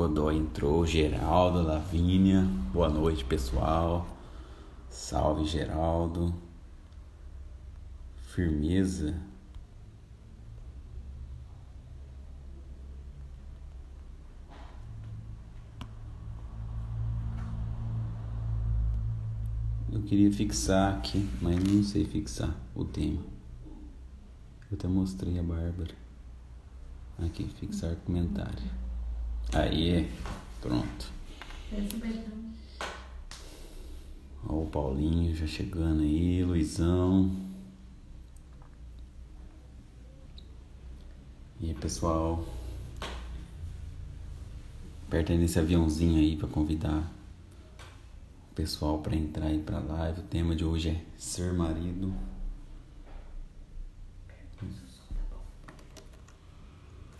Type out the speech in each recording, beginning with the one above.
Godoy entrou, Geraldo, Lavínia. Boa noite, pessoal. Salve, Geraldo. Firmeza. Eu queria fixar aqui, mas não sei fixar o tema. Eu até mostrei a Bárbara. Aqui, fixar comentário. Aí, pronto. Ó, o Paulinho já chegando aí, Luizão. E aí, pessoal. Aperta nesse aviãozinho aí para convidar o pessoal para entrar aí pra live. O tema de hoje é ser marido.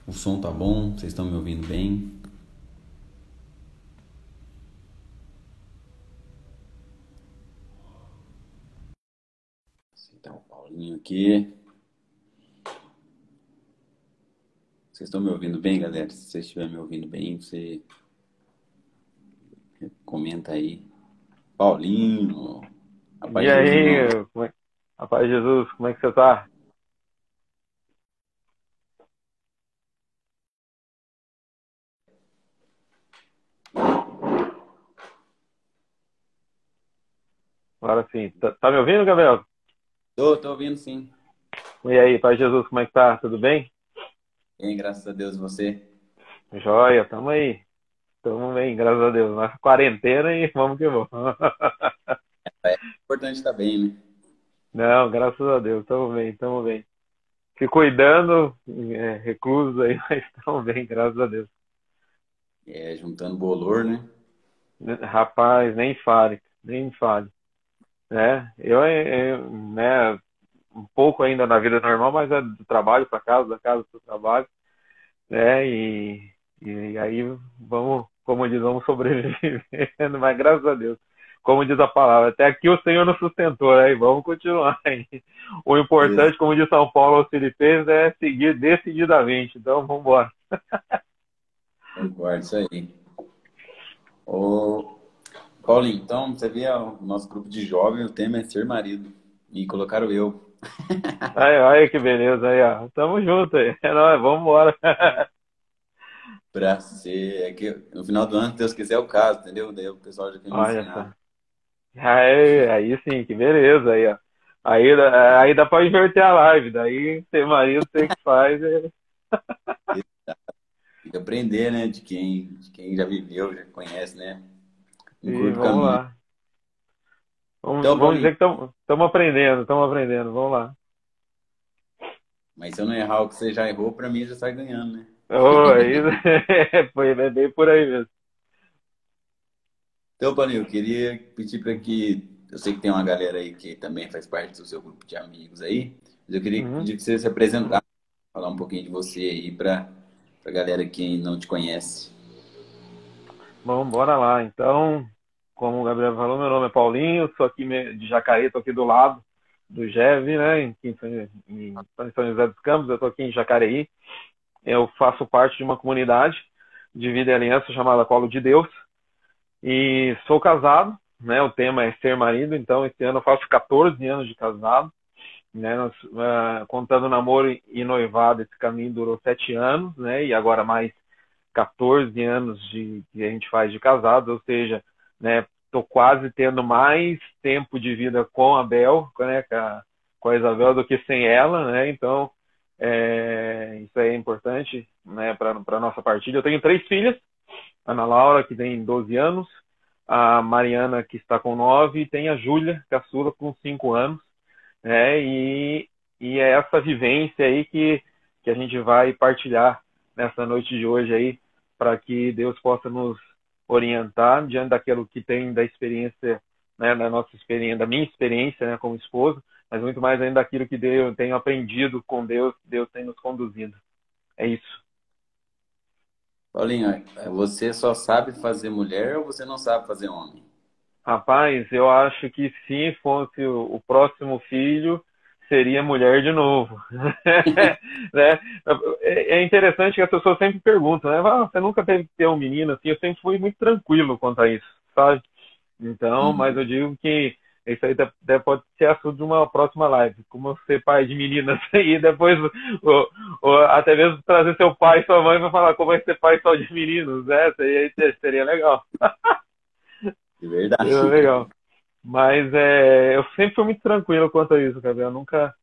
O som tá bom? Vocês estão me ouvindo bem? Aqui. Vocês estão me ouvindo bem, galera? Se vocês estiverem me ouvindo bem, você comenta aí. Paulinho. Rapaz e aí, Jesus, é... rapaz Jesus, como é que você tá? Agora sim. Tá, tá, me ouvindo, Gabriel? Tô, tô ouvindo sim. E aí, Pai Jesus, como é que tá? Tudo bem? Bem, graças a Deus, você? Joia, tamo aí. Tamo bem, graças a Deus. Na quarentena e vamos que vamos. É, é importante estar bem, né? Não, graças a Deus, tamo bem, tamo bem. Se cuidando, é, reclusos aí, mas estamos bem, graças a Deus. É, juntando bolor, né? Rapaz, nem fale, nem fale né? Eu, eu, né, um pouco ainda na vida normal, mas é do trabalho para casa, da casa para o trabalho, né? E, e aí vamos, como diz, vamos sobrevivendo, mas graças a Deus, como diz a palavra, até aqui o Senhor nos sustentou, aí né? vamos continuar. Aí. O importante, como diz São Paulo aos Filipenses, é seguir decididamente. Então, vamos embora. Concordo, isso aí. O, Paulinho, então, você vê o nosso grupo de jovens, o tema é ser marido. E colocaram eu. Aí, olha que beleza aí, ó. Tamo junto aí. É nóis, vamos embora. pra ser. É que no final do ano, se Deus quiser, é o caso, entendeu? Daí o pessoal já quer me ensinar. Aí, aí sim, que beleza aí, ó. Aí, aí dá pra inverter a live, daí ser marido, você que faz. É... Tem que aprender, né? De quem, de quem já viveu, já conhece, né? E vamos caminho. lá. Vamos, então, vamos dizer que estamos aprendendo, estamos aprendendo, vamos lá. Mas se eu não errar o que você já errou, para mim já sai ganhando, né? Oh, aí, foi é bem por aí mesmo. Então, Paulinho, eu queria pedir para que. Eu sei que tem uma galera aí que também faz parte do seu grupo de amigos aí, mas eu queria uhum. pedir que você se apresentasse, falar um pouquinho de você aí para a galera que não te conhece. Bom, bora lá. Então, como o Gabriel falou, meu nome é Paulinho, sou aqui de Jacareí, estou aqui do lado do GEV, né, em, em, São José dos Campos, eu estou aqui em Jacareí. Eu faço parte de uma comunidade de vida e aliança chamada Colo de Deus e sou casado, né, o tema é ser marido, então esse ano eu faço 14 anos de casado, né, nós, uh, contando namoro e noivado, esse caminho durou sete anos, né, e agora mais 14 anos de que a gente faz de casado, ou seja, né, tô quase tendo mais tempo de vida com a Bel, né, com a, com a Isabel do que sem ela, né? Então, é, isso é importante, né, para nossa partilha. Eu tenho três filhas, Ana Laura, que tem 12 anos, a Mariana, que está com 9, e tem a Júlia, caçula, com 5 anos, né? E, e é essa vivência aí que, que a gente vai partilhar nessa noite de hoje aí, para que Deus possa nos orientar diante daquilo que tem da experiência, né, da nossa experiência, da minha experiência, né, como esposo, mas muito mais ainda daquilo que eu tenho aprendido com Deus, Deus tem nos conduzido. É isso. Paulinho, você só sabe fazer mulher ou você não sabe fazer homem? Rapaz, eu acho que se fosse o próximo filho, seria mulher de novo. né? É, é interessante que as pessoas sempre perguntam, né? Ah, você nunca teve que ter um menino assim? Eu sempre fui muito tranquilo quanto a isso, sabe? Então, uhum. mas eu digo que isso aí pode ser assunto de uma próxima live. Como ser pai de meninas e depois ou, ou, até mesmo trazer seu pai e sua mãe para falar como é ser pai só de meninos, né? Seria, seria legal. De verdade. Seria legal. Mas é, eu sempre fui muito tranquilo quanto a isso, Gabriel. Nunca,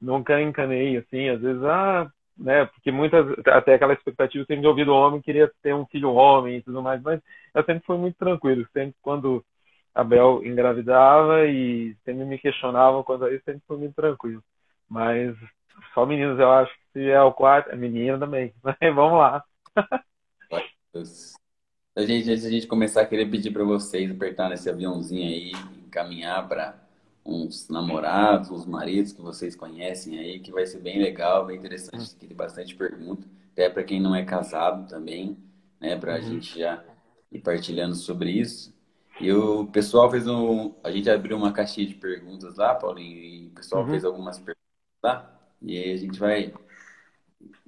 nunca encanei, assim, às vezes, ah, né, porque muitas, até aquela expectativa sempre de do homem, queria ter um filho homem e tudo mais, mas eu sempre fui muito tranquilo. Sempre quando a Bel engravidava e sempre me questionavam quanto a isso, sempre fui muito tranquilo. Mas só meninos, eu acho que se é o quarto, é menina também. Mas vamos lá. A gente, antes de a gente começar, queria pedir para vocês apertar nesse aviãozinho aí, encaminhar para uns namorados, uns maridos que vocês conhecem aí, que vai ser bem legal, bem interessante, que tem bastante pergunta, até para quem não é casado também, né, para a uhum. gente já ir partilhando sobre isso. E o pessoal fez um. A gente abriu uma caixinha de perguntas lá, Paulinho, e o pessoal uhum. fez algumas perguntas lá, e aí a gente vai.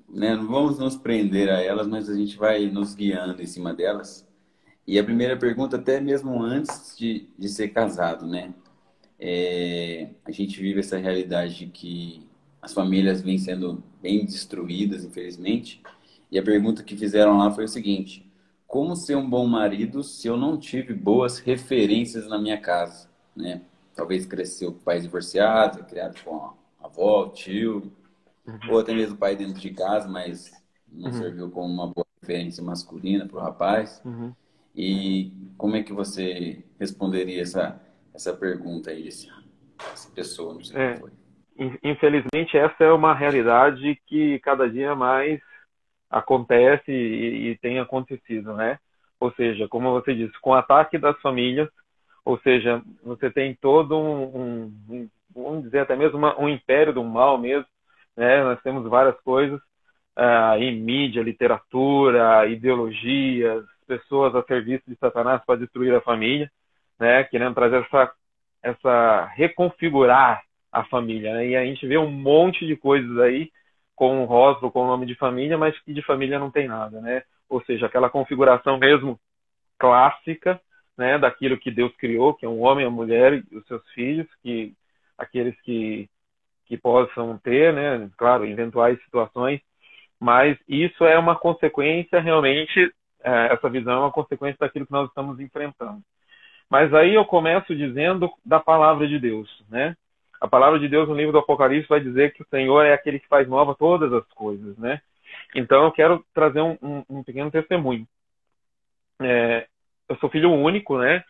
Né, não vamos nos prender a elas, mas a gente vai nos guiando em cima delas. E a primeira pergunta, até mesmo antes de, de ser casado, né? É, a gente vive essa realidade de que as famílias vêm sendo bem destruídas, infelizmente. E a pergunta que fizeram lá foi o seguinte: como ser um bom marido se eu não tive boas referências na minha casa, né? Talvez cresceu com pais divorciados, criado com a avó, tio, uhum. ou até mesmo pai dentro de casa, mas não uhum. serviu como uma boa referência masculina para o rapaz. Uhum. E como é que você responderia essa, essa pergunta aí, essa, essa pessoa? Não sei é, foi. Infelizmente, essa é uma realidade que cada dia mais acontece e, e tem acontecido, né? Ou seja, como você disse, com o ataque das famílias, ou seja, você tem todo um, um, um vamos dizer até mesmo uma, um império do mal mesmo, né? Nós temos várias coisas uh, em mídia, literatura, ideologias, pessoas a serviço de Satanás para destruir a família, né? Querendo trazer essa, essa reconfigurar a família, né? E a gente vê um monte de coisas aí com o rótulo, com o nome de família, mas que de família não tem nada, né? Ou seja, aquela configuração mesmo clássica, né? Daquilo que Deus criou, que é um homem, a mulher e os seus filhos, que aqueles que que possam ter, né? Claro, eventuais situações, mas isso é uma consequência realmente é, essa visão é uma consequência daquilo que nós estamos enfrentando. Mas aí eu começo dizendo da palavra de Deus, né? A palavra de Deus no livro do Apocalipse vai dizer que o Senhor é aquele que faz nova todas as coisas, né? Então eu quero trazer um, um, um pequeno testemunho. É, eu sou filho único, né?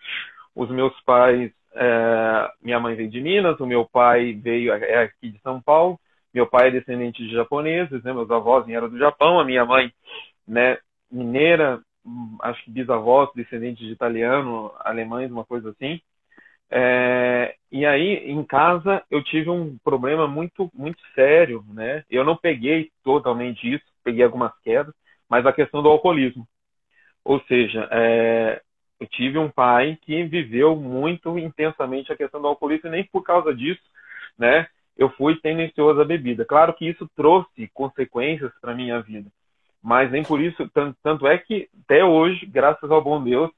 Os meus pais, é, minha mãe veio de Minas, o meu pai veio é aqui de São Paulo. Meu pai é descendente de japoneses, né? Meus avós vieram do Japão, a minha mãe, né? Mineira, acho que bisavós, descendentes de italiano, alemães, uma coisa assim. É, e aí, em casa, eu tive um problema muito, muito sério, né? Eu não peguei totalmente isso, peguei algumas quedas, mas a questão do alcoolismo. Ou seja, é, eu tive um pai que viveu muito intensamente a questão do alcoolismo e nem por causa disso, né? Eu fui tendencioso à bebida. Claro que isso trouxe consequências para minha vida mas nem por isso, tanto, tanto é que até hoje, graças ao bom Deus,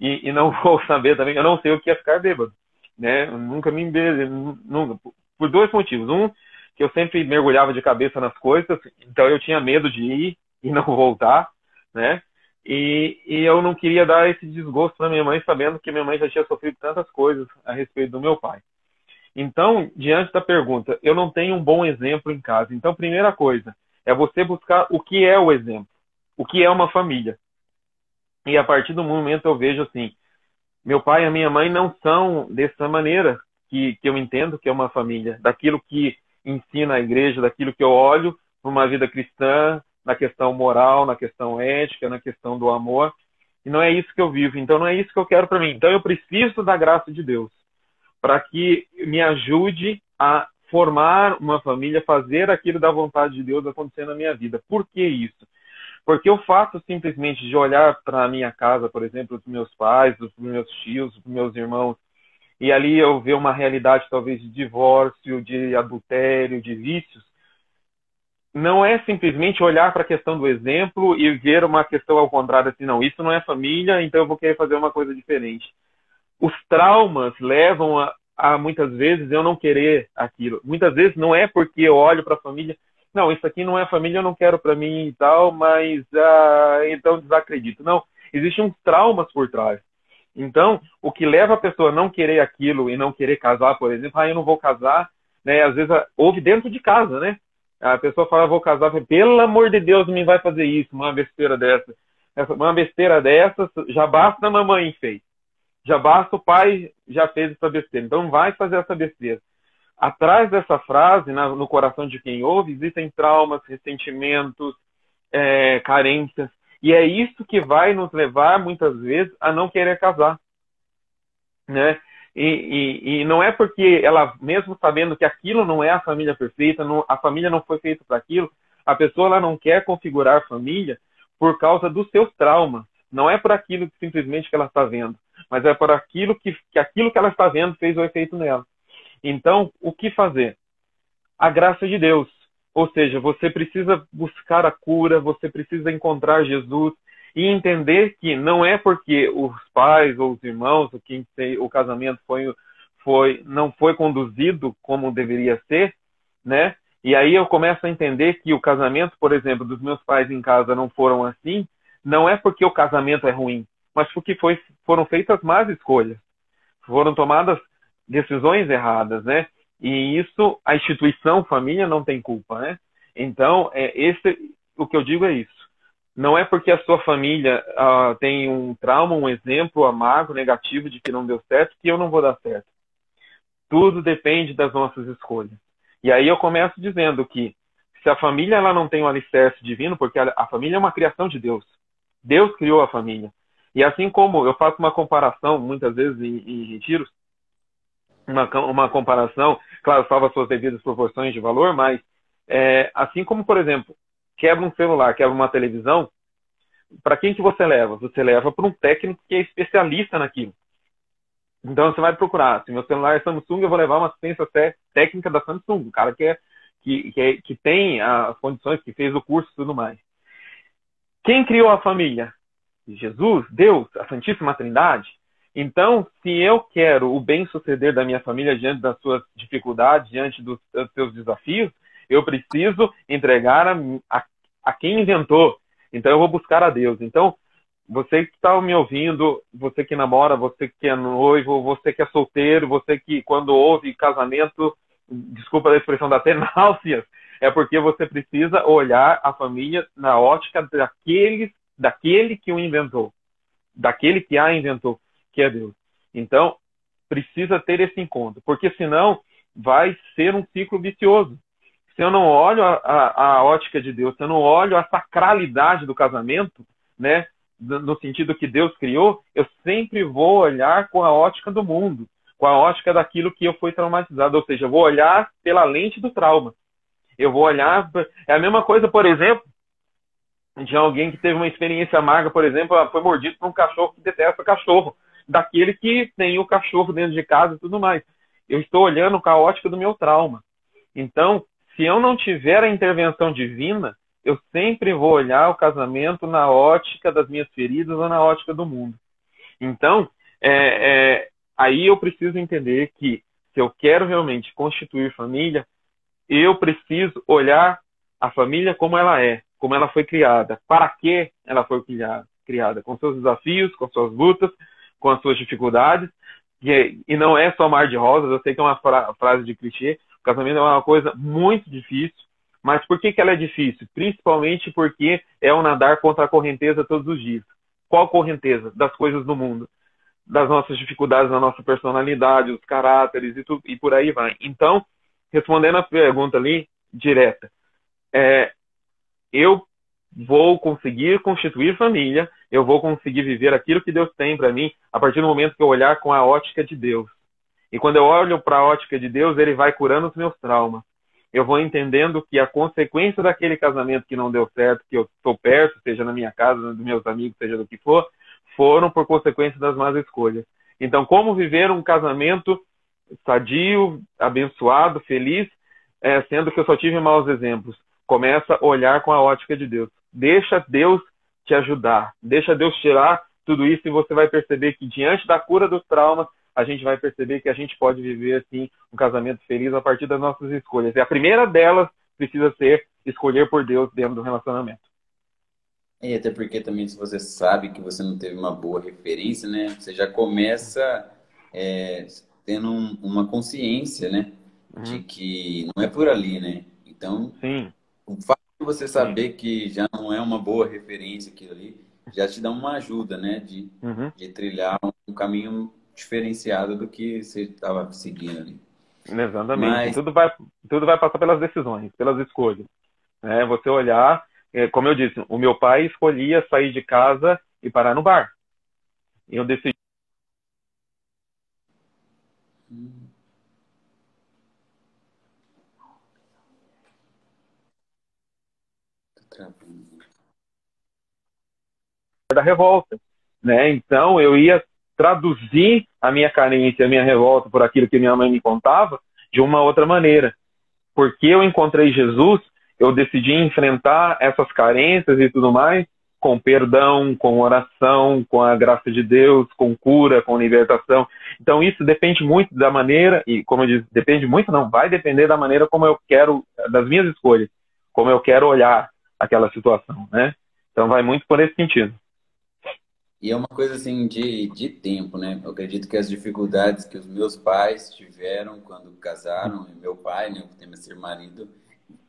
e, e, não vou saber também, eu não sei o que é ficar bêbado, né? Eu nunca me embebe, nunca, por dois motivos. Um, que eu sempre mergulhava de cabeça nas coisas, então eu tinha medo de ir e não voltar, né? E, e eu não queria dar esse desgosto para minha mãe, sabendo que minha mãe já tinha sofrido tantas coisas a respeito do meu pai. Então, diante da pergunta, eu não tenho um bom exemplo em casa. Então, primeira coisa, é você buscar o que é o exemplo, o que é uma família. E a partir do momento eu vejo assim, meu pai e a minha mãe não são dessa maneira que, que eu entendo que é uma família, daquilo que ensina a igreja, daquilo que eu olho para uma vida cristã, na questão moral, na questão ética, na questão do amor. E não é isso que eu vivo, então não é isso que eu quero para mim. Então eu preciso da graça de Deus para que me ajude a formar uma família, fazer aquilo da vontade de Deus acontecer na minha vida. Por que isso? Porque o fato simplesmente de olhar para a minha casa, por exemplo, dos meus pais, dos meus tios, dos meus irmãos, e ali eu ver uma realidade talvez de divórcio, de adultério, de vícios, não é simplesmente olhar para a questão do exemplo e ver uma questão ao contrário, assim, não, isso não é família, então eu vou querer fazer uma coisa diferente. Os traumas levam a, a muitas vezes eu não querer aquilo. Muitas vezes não é porque eu olho para a família, não, isso aqui não é família, eu não quero para mim e tal, mas ah, então desacredito. Não, existem uns traumas por trás. Então, o que leva a pessoa a não querer aquilo e não querer casar, por exemplo, ah, eu não vou casar, né? Às vezes houve dentro de casa, né? A pessoa fala, vou casar, pelo amor de Deus, me vai fazer isso, uma besteira dessa. Uma besteira dessa, já basta a mamãe fez. Já basta o pai já fez essa besteira. Então vai fazer essa besteira. Atrás dessa frase, no coração de quem ouve, existem traumas, ressentimentos, é, carências. E é isso que vai nos levar, muitas vezes, a não querer casar. Né? E, e, e, não é porque ela, mesmo sabendo que aquilo não é a família perfeita, não, a família não foi feita para aquilo, a pessoa ela não quer configurar a família por causa dos seus traumas. Não é por aquilo que simplesmente que ela está vendo, mas é por aquilo que, que aquilo que ela está vendo fez o efeito nela. Então, o que fazer? A graça de Deus. Ou seja, você precisa buscar a cura, você precisa encontrar Jesus e entender que não é porque os pais ou os irmãos, ou quem sei, o casamento foi, foi não foi conduzido como deveria ser, né? E aí eu começo a entender que o casamento, por exemplo, dos meus pais em casa não foram assim, não é porque o casamento é ruim, mas porque foi, foram feitas más escolhas, foram tomadas decisões erradas, né? E isso, a instituição família não tem culpa, né? Então, é, esse, o que eu digo é isso. Não é porque a sua família uh, tem um trauma, um exemplo amargo, negativo de que não deu certo, que eu não vou dar certo. Tudo depende das nossas escolhas. E aí eu começo dizendo que se a família ela não tem um alicerce divino, porque a, a família é uma criação de Deus. Deus criou a família. E assim como eu faço uma comparação, muitas vezes em, em retiros, uma, uma comparação, claro, salva suas devidas proporções de valor, mas é, assim como, por exemplo, quebra um celular, quebra uma televisão, para quem que você leva? Você leva para um técnico que é especialista naquilo. Então você vai procurar, se meu celular é Samsung, eu vou levar uma assistência técnica da Samsung, o cara que, é, que, que, é, que tem as condições, que fez o curso e tudo mais. Quem criou a família? Jesus, Deus, a Santíssima Trindade. Então, se eu quero o bem-suceder da minha família diante das suas dificuldades, diante dos, dos seus desafios, eu preciso entregar a, a, a, quem inventou. Então, eu vou buscar a Deus. Então, você que está me ouvindo, você que namora, você que é noivo, você que é solteiro, você que, quando houve casamento, desculpa a expressão da náuseas, é porque você precisa olhar a família na ótica daquele, daquele que o inventou, daquele que a inventou que é Deus. Então, precisa ter esse encontro, porque senão vai ser um ciclo vicioso. Se eu não olho a, a, a ótica de Deus, se eu não olho a sacralidade do casamento, né, no sentido que Deus criou, eu sempre vou olhar com a ótica do mundo, com a ótica daquilo que eu fui traumatizado, ou seja, eu vou olhar pela lente do trauma. Eu vou olhar. É a mesma coisa, por exemplo, de alguém que teve uma experiência amarga, por exemplo, foi mordido por um cachorro que detesta cachorro daquele que tem o cachorro dentro de casa e tudo mais. Eu estou olhando com a ótica do meu trauma. Então, se eu não tiver a intervenção divina, eu sempre vou olhar o casamento na ótica das minhas feridas ou na ótica do mundo. Então, é, é, aí eu preciso entender que se eu quero realmente constituir família, eu preciso olhar a família como ela é, como ela foi criada, para que ela foi criada, com seus desafios, com suas lutas, com as suas dificuldades. E, e não é só mar de rosas, eu sei que é uma fra frase de clichê. O casamento é uma coisa muito difícil. Mas por que, que ela é difícil? Principalmente porque é um nadar contra a correnteza todos os dias. Qual correnteza? Das coisas do mundo. Das nossas dificuldades na nossa personalidade, os caráteres e, tu, e por aí vai. Então, respondendo a pergunta ali, direta. É, eu vou conseguir constituir família, eu vou conseguir viver aquilo que Deus tem para mim a partir do momento que eu olhar com a ótica de Deus. E quando eu olho para a ótica de Deus, ele vai curando os meus traumas. Eu vou entendendo que a consequência daquele casamento que não deu certo, que eu estou perto, seja na minha casa, dos meus amigos, seja do que for, foram por consequência das más escolhas. Então, como viver um casamento sadio, abençoado, feliz, é, sendo que eu só tive maus exemplos? Começa a olhar com a ótica de Deus. Deixa Deus te ajudar. Deixa Deus tirar tudo isso e você vai perceber que diante da cura dos traumas, a gente vai perceber que a gente pode viver assim um casamento feliz a partir das nossas escolhas. E a primeira delas precisa ser escolher por Deus dentro do relacionamento. E até porque também se você sabe que você não teve uma boa referência, né? Você já começa é, tendo um, uma consciência, né? Uhum. De que não é por ali, né? Então, Sim. O fato de você saber que já não é uma boa referência aquilo ali, já te dá uma ajuda, né? De, uhum. de trilhar um caminho diferenciado do que você estava seguindo ali. Exatamente. Mas... Tudo, vai, tudo vai passar pelas decisões, pelas escolhas. É, você olhar, é, como eu disse, o meu pai escolhia sair de casa e parar no bar. E eu decidi. Da revolta, né? Então eu ia traduzir a minha carência, a minha revolta por aquilo que minha mãe me contava de uma outra maneira. Porque eu encontrei Jesus, eu decidi enfrentar essas carências e tudo mais com perdão, com oração, com a graça de Deus, com cura, com libertação. Então isso depende muito da maneira e como eu disse, depende muito não, vai depender da maneira como eu quero das minhas escolhas, como eu quero olhar aquela situação, né? Então vai muito por esse sentido. E é uma coisa assim de, de tempo, né? Eu acredito que as dificuldades que os meus pais tiveram quando casaram, e meu pai, né, que tem meu ser marido,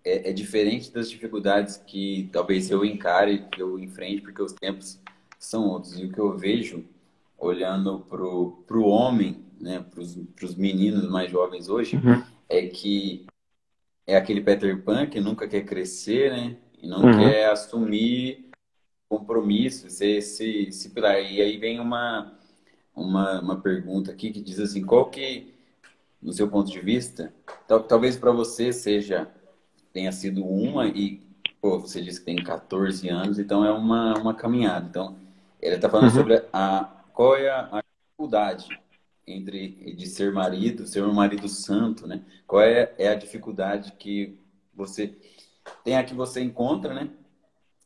é, é, diferente das dificuldades que talvez eu encare, que eu enfrente, porque os tempos são outros. E o que eu vejo, olhando pro, pro homem, né, pros, pros meninos mais jovens hoje, uhum. é que é aquele Peter Pan que nunca quer crescer, né? E não uhum. quer assumir compromisso, se, se, se pilar. E aí vem uma, uma, uma pergunta aqui que diz assim, qual que, no seu ponto de vista, tal, talvez para você seja, tenha sido uma e, pô, você disse que tem 14 anos, então é uma, uma caminhada. Então, ele está falando uhum. sobre a, qual é a, a dificuldade entre de ser marido, ser um marido santo, né? Qual é, é a dificuldade que você tem a que você encontra, né?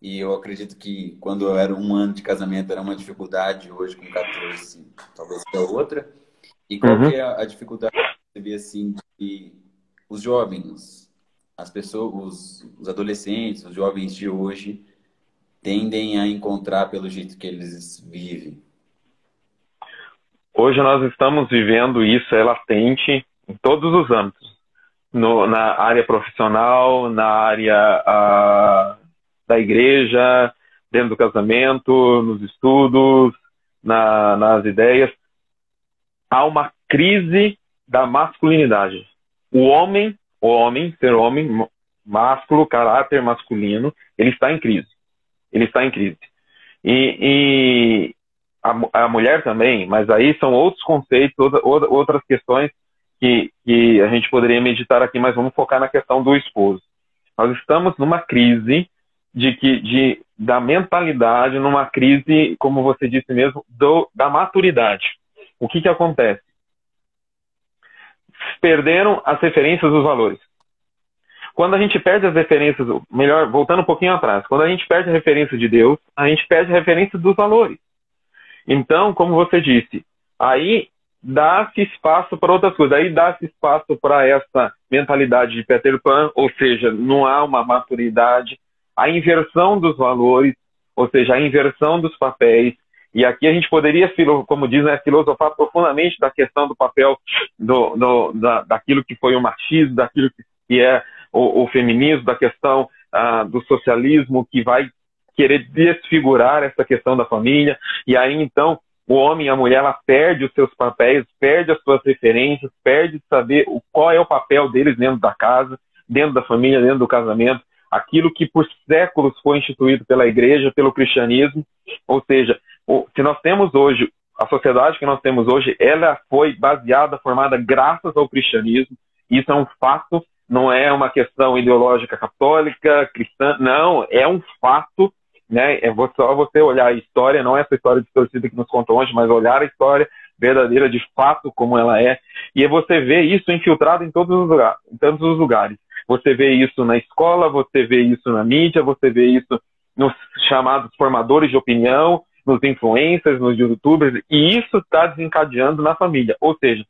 E eu acredito que quando eu era um ano de casamento era uma dificuldade, hoje com 14 talvez seja outra. E qual uhum. é a, dificuldade que você vê assim de os jovens, as pessoas, os, os adolescentes, os jovens de hoje tendem a encontrar pelo jeito que eles vivem? Hoje nós estamos vivendo isso, é latente em todos os âmbitos. No, na área profissional, na área uh, da igreja, dentro do casamento, nos estudos, na, nas ideias. Há uma crise da masculinidade. O homem, o homem, ser homem, másculo, caráter masculino, ele está em crise. Ele está em crise. E, e a, a, mulher também, mas aí são outros conceitos, outra, outras questões que, que a gente poderia meditar aqui, mas vamos focar na questão do esposo. Nós estamos numa crise de que de, da mentalidade numa crise, como você disse mesmo, do, da maturidade. O que, que acontece? Perderam as referências dos valores. Quando a gente perde as referências, melhor, voltando um pouquinho atrás, quando a gente perde a referência de Deus, a gente perde a referência dos valores. Então, como você disse, aí dá-se espaço para outras coisas, aí dá-se espaço para essa mentalidade de Peter Pan, ou seja, não há uma maturidade, a inversão dos valores, ou seja, a inversão dos papéis. E aqui a gente poderia, como diz, né, filosofar profundamente da questão do papel do, do, da, daquilo que foi o machismo, daquilo que é o, o feminismo, da questão ah, do socialismo, que vai querer desfigurar essa questão da família. E aí, então, o homem e a mulher ela perde os seus papéis, perde as suas referências, perde de saber o, qual é o papel deles dentro da casa, dentro da família, dentro do casamento aquilo que por séculos foi instituído pela igreja, pelo cristianismo. Ou seja, se nós temos hoje, a sociedade que nós temos hoje, ela foi baseada, formada graças ao cristianismo. Isso é um fato, não é uma questão ideológica católica, cristã, não, é um fato. Né? É só você olhar a história, não é essa história distorcida que nos contou hoje, mas olhar a história verdadeira de fato como ela é. E você vê isso infiltrado em todos os em todos os lugares. Você vê isso na escola, você vê isso na mídia, você vê isso nos chamados formadores de opinião, nos influencers, nos youtubers, e isso está desencadeando na família. Ou seja,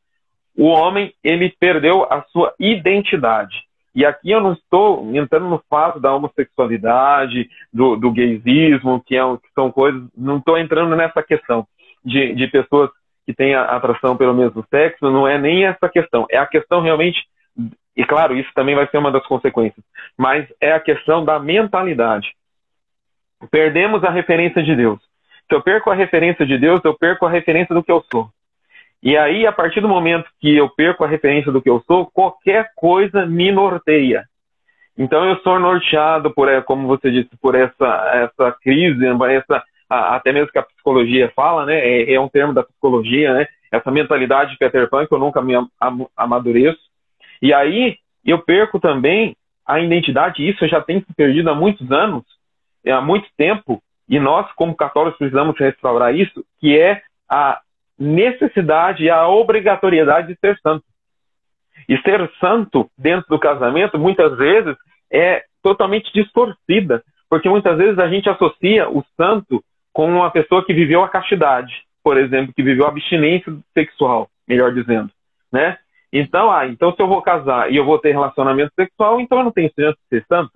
o homem ele perdeu a sua identidade. E aqui eu não estou entrando no fato da homossexualidade, do, do gaysismo, que, é, que são coisas, não estou entrando nessa questão de, de pessoas que têm atração pelo mesmo sexo, não é nem essa questão. É a questão realmente, e claro, isso também vai ser uma das consequências, mas é a questão da mentalidade. Perdemos a referência de Deus. Se eu perco a referência de Deus, eu perco a referência do que eu sou. E aí, a partir do momento que eu perco a referência do que eu sou, qualquer coisa me norteia. Então, eu sou norteado por, é, como você disse, por essa, essa crise, essa, até mesmo que a psicologia fala, né? É, é um termo da psicologia, né? Essa mentalidade de Peter Pan que eu nunca me amadureço. E aí, eu perco também a identidade, isso já tem se perdido há muitos anos, há muito tempo, e nós, como católicos, precisamos restaurar isso, que é a necessidade e a obrigatoriedade de ser santo. E ser santo dentro do casamento, muitas vezes, é totalmente distorcida, porque muitas vezes a gente associa o santo com uma pessoa que viveu a castidade, por exemplo, que viveu a abstinência sexual, melhor dizendo, né? Então, ah, então se eu vou casar e eu vou ter relacionamento sexual, então eu não tenho chance de ser santo.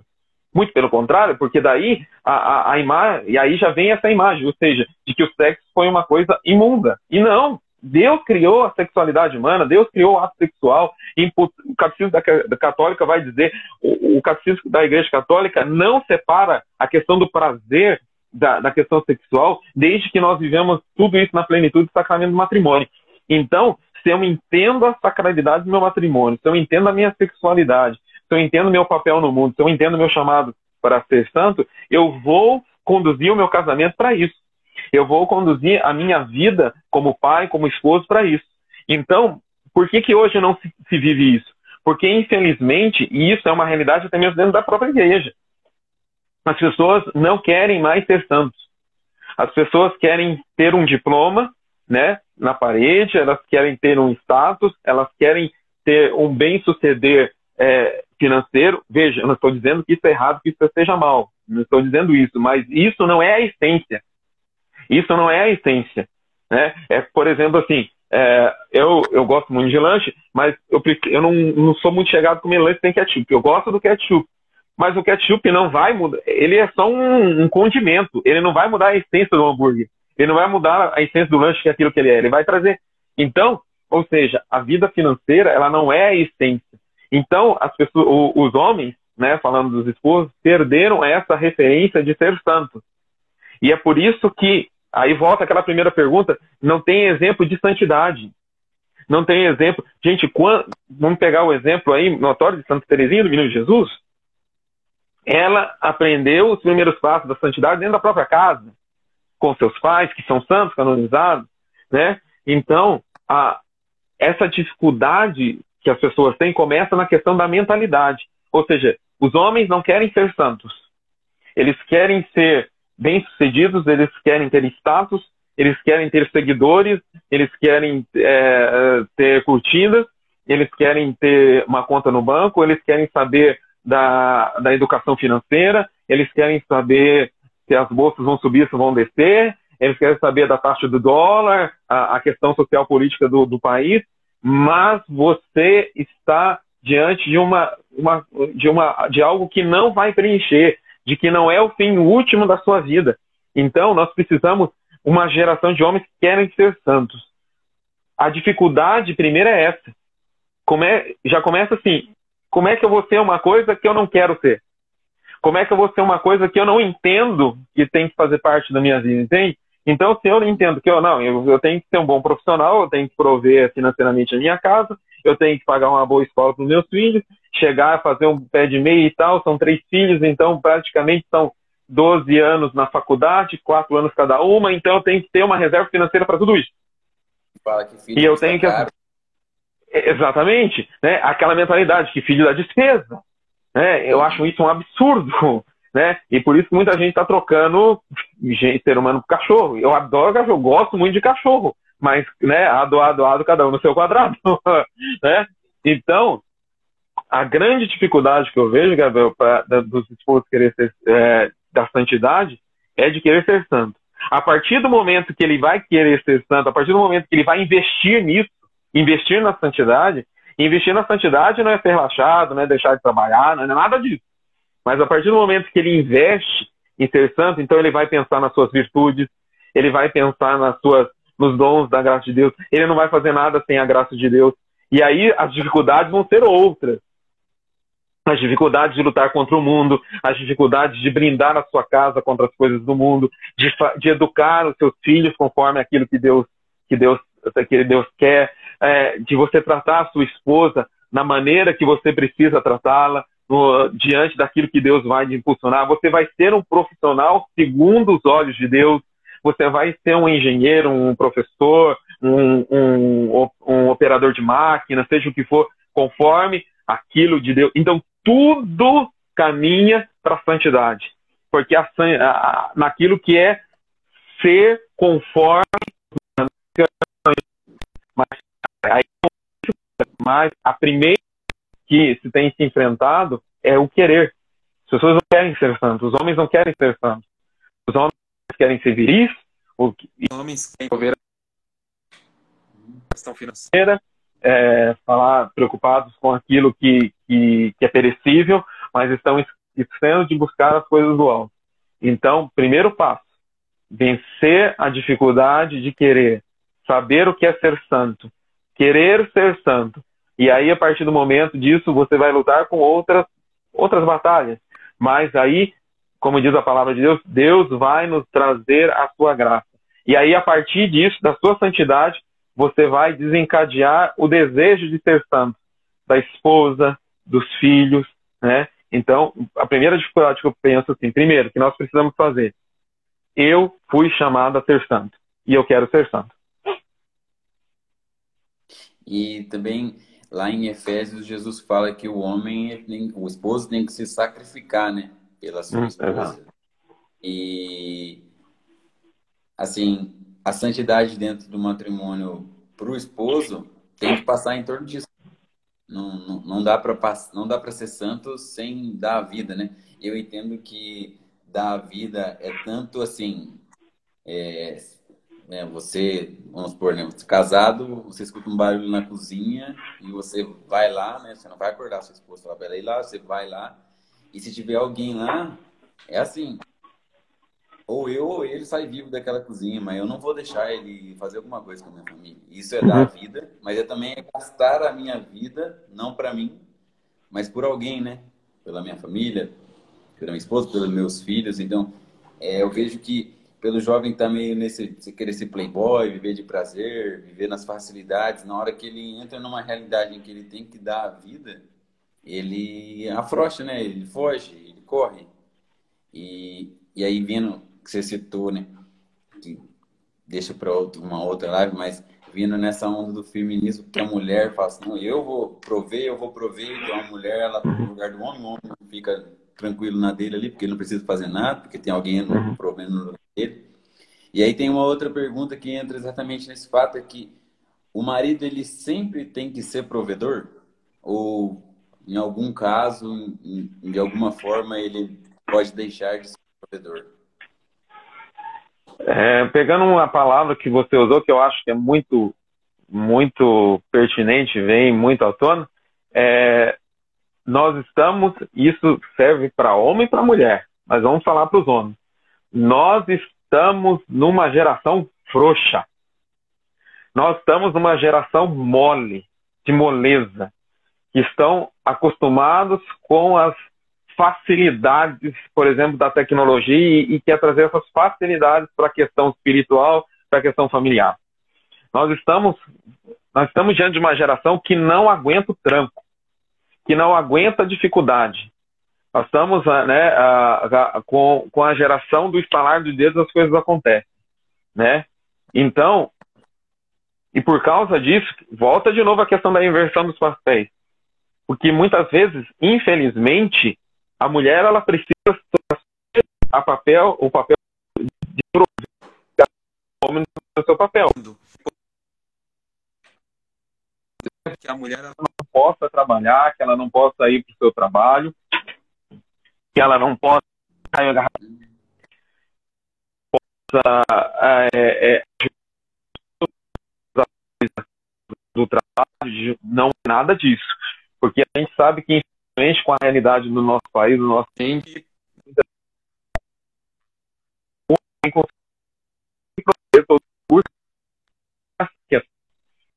Muito pelo contrário, porque daí a, a, a imagem, e aí já vem essa imagem, ou seja, de que o sexo foi uma coisa imunda. E não, Deus criou a sexualidade humana, Deus criou o ato sexual. o catecismo da, da católica vai dizer, o, o catecismo da Igreja Católica não separa a questão do prazer da, da, questão sexual, desde que nós vivemos tudo isso na plenitude do sacramento do matrimônio. Então, se eu entendo a sacralidade do meu matrimônio, se eu entendo a minha sexualidade, se eu entendo meu papel no mundo, se eu entendo meu chamado para ser santo, eu vou conduzir o meu casamento para isso. Eu vou conduzir a minha vida como pai, como esposo para isso. Então, por que, que hoje não se, se vive isso? Porque, infelizmente, e isso é uma realidade até mesmo dentro da própria igreja, as pessoas não querem mais ser santos. As pessoas querem ter um diploma né, na parede, elas querem ter um status, elas querem ter um bem-suceder é, financeiro. Veja, eu não estou dizendo que isso é errado, que isso seja mal. Não estou dizendo isso, mas isso não é a essência. Isso não é a essência. Né? É, por exemplo, assim, é, eu, eu gosto muito de lanche, mas eu, eu não, não sou muito chegado com lanche sem ketchup. Eu gosto do ketchup. Mas o ketchup não vai mudar. Ele é só um, um condimento. Ele não vai mudar a essência do hambúrguer. Ele não vai mudar a essência do lanche que é aquilo que ele é. Ele vai trazer. Então, ou seja, a vida financeira ela não é a essência. Então, as pessoas, os homens, né, falando dos esposos, perderam essa referência de ser santos. E é por isso que, aí volta aquela primeira pergunta, não tem exemplo de santidade. Não tem exemplo. Gente, quando, vamos pegar o exemplo aí notório de Santa Teresinha do Menino Jesus. Ela aprendeu os primeiros passos da santidade dentro da própria casa, com seus pais, que são santos, canonizados, né? Então, a, essa dificuldade que as pessoas têm começa na questão da mentalidade. Ou seja, os homens não querem ser santos. Eles querem ser bem-sucedidos, eles querem ter status, eles querem ter seguidores, eles querem é, ter curtidas, eles querem ter uma conta no banco, eles querem saber da, da educação financeira, eles querem saber se as bolsas vão subir, se vão descer, eles querem saber da taxa do dólar, a, a questão social política do, do país, mas você está diante de uma, uma, de uma de algo que não vai preencher, de que não é o fim último da sua vida. Então, nós precisamos uma geração de homens que querem ser santos. A dificuldade primeira é essa. Como é, já começa assim: como é que eu vou ser uma coisa que eu não quero ser? Como é que eu vou ser uma coisa que eu não entendo que tem que fazer parte da minha vida, entende? Então, se eu entendo que eu não, eu, eu, tenho que ser um bom profissional, eu tenho que prover financeiramente a minha casa, eu tenho que pagar uma boa escola para os meus filhos, chegar a fazer um pé de meia e tal, são três filhos, então praticamente são 12 anos na faculdade, quatro anos cada uma, então eu tenho que ter uma reserva financeira para tudo isso. e eu tenho que. Caro. Exatamente, né? aquela mentalidade que filho da despesa. Né? Eu acho isso um absurdo né? E por isso que muita gente está trocando ser humano por cachorro. Eu adoro cachorro, gosto muito de cachorro, mas, né, ado, ado, ado, cada um no seu quadrado, né? Então, a grande dificuldade que eu vejo, Gabriel, pra, da, dos esposos querer ser, é, da santidade, é de querer ser santo. A partir do momento que ele vai querer ser santo, a partir do momento que ele vai investir nisso, investir na santidade, investir na santidade não é ser relaxado, não é deixar de trabalhar, não é nada disso. Mas a partir do momento que ele investe em ser santo, então ele vai pensar nas suas virtudes, ele vai pensar nas suas, nos dons da graça de Deus, ele não vai fazer nada sem a graça de Deus. E aí as dificuldades vão ser outras. As dificuldades de lutar contra o mundo, as dificuldades de brindar a sua casa contra as coisas do mundo, de, de educar os seus filhos conforme aquilo que Deus, que Deus, que Deus quer, é, de você tratar a sua esposa na maneira que você precisa tratá-la, diante daquilo que Deus vai te impulsionar. Você vai ser um profissional segundo os olhos de Deus. Você vai ser um engenheiro, um professor, um, um, um operador de máquina, seja o que for, conforme aquilo de Deus. Então, tudo caminha para a santidade. Porque a, a, naquilo que é ser conforme. Mas, aí, mas a primeira que se tem se enfrentado é o querer. As pessoas não querem ser santos, os homens não querem ser santos. Os homens querem ser viris, os homens querem resolver a questão financeira, é, falar preocupados com aquilo que, que, que, é perecível, mas estão esquecendo de buscar as coisas do alto. Então, primeiro passo, vencer a dificuldade de querer, saber o que é ser santo, querer ser santo, e aí, a partir do momento disso, você vai lutar com outras, outras batalhas. Mas aí, como diz a palavra de Deus, Deus vai nos trazer a sua graça. E aí, a partir disso, da sua santidade, você vai desencadear o desejo de ser santo, da esposa, dos filhos, né? Então, a primeira dificuldade que eu penso assim, primeiro, que nós precisamos fazer, eu fui chamado a ser santo e eu quero ser santo. E também lá em Efésios, Jesus fala que o homem, o esposo tem que se sacrificar, né? Pela sua hum, esposa. E, assim, a santidade dentro do matrimônio para o esposo tem que passar em torno disso. Não, não, não dá para não dá para ser santo sem dar a vida, né? Eu entendo que dar a vida é tanto assim é, né, você, vamos supor, né, você casado, você escuta um barulho na cozinha e você vai lá, né, você não vai acordar sua esposa, falar para ela ir lá, você vai lá, e se tiver alguém lá, é assim, ou eu ou ele sai vivo daquela cozinha, mas eu não vou deixar ele fazer alguma coisa com a minha família. Isso é dar a uhum. vida, mas é também é gastar a minha vida, não para mim, mas por alguém, né? Pela minha família, pela minha esposa, pelos meus filhos. Então, é, eu vejo que pelo jovem que tá meio nesse querer ser playboy, viver de prazer, viver nas facilidades, na hora que ele entra numa realidade em que ele tem que dar a vida, ele afrouxa, né? Ele foge, ele corre. E, e aí vindo, que você citou, né? Que deixa para uma outra live, mas vindo nessa onda do feminismo, que a mulher fala assim, não, eu vou prover, eu vou prover, então a mulher, ela no lugar do homem, o homem fica tranquilo na dele ali, porque ele não precisa fazer nada, porque tem alguém uhum. provendo no lugar dele. E aí tem uma outra pergunta que entra exatamente nesse fato, é que o marido ele sempre tem que ser provedor? Ou em algum caso, de alguma forma, ele pode deixar de ser provedor? É, pegando uma palavra que você usou, que eu acho que é muito, muito pertinente, vem muito à tona, é, nós estamos, isso serve para homem e para mulher, mas vamos falar para os homens. Nós estamos numa geração frouxa. Nós estamos numa geração mole, de moleza, que estão acostumados com as facilidades, por exemplo, da tecnologia e, e quer trazer essas facilidades para a questão espiritual, para a questão familiar. Nós estamos, nós estamos diante de uma geração que não aguenta o tranco, que não aguenta dificuldade, nós estamos ah, né, a, a, com, com a geração do estalar de dedos, as coisas acontecem. Né? Então, e por causa disso, volta de novo a questão da inversão dos papéis. Porque muitas vezes, infelizmente, a mulher ela precisa a papel, o papel de o homem no seu papel. que a mulher ela possa trabalhar, que ela não possa ir para o seu trabalho, que ela não possa possa é, é, do trabalho, não é nada disso. Porque a gente sabe que, infelizmente, com a realidade do nosso país, do nosso gente,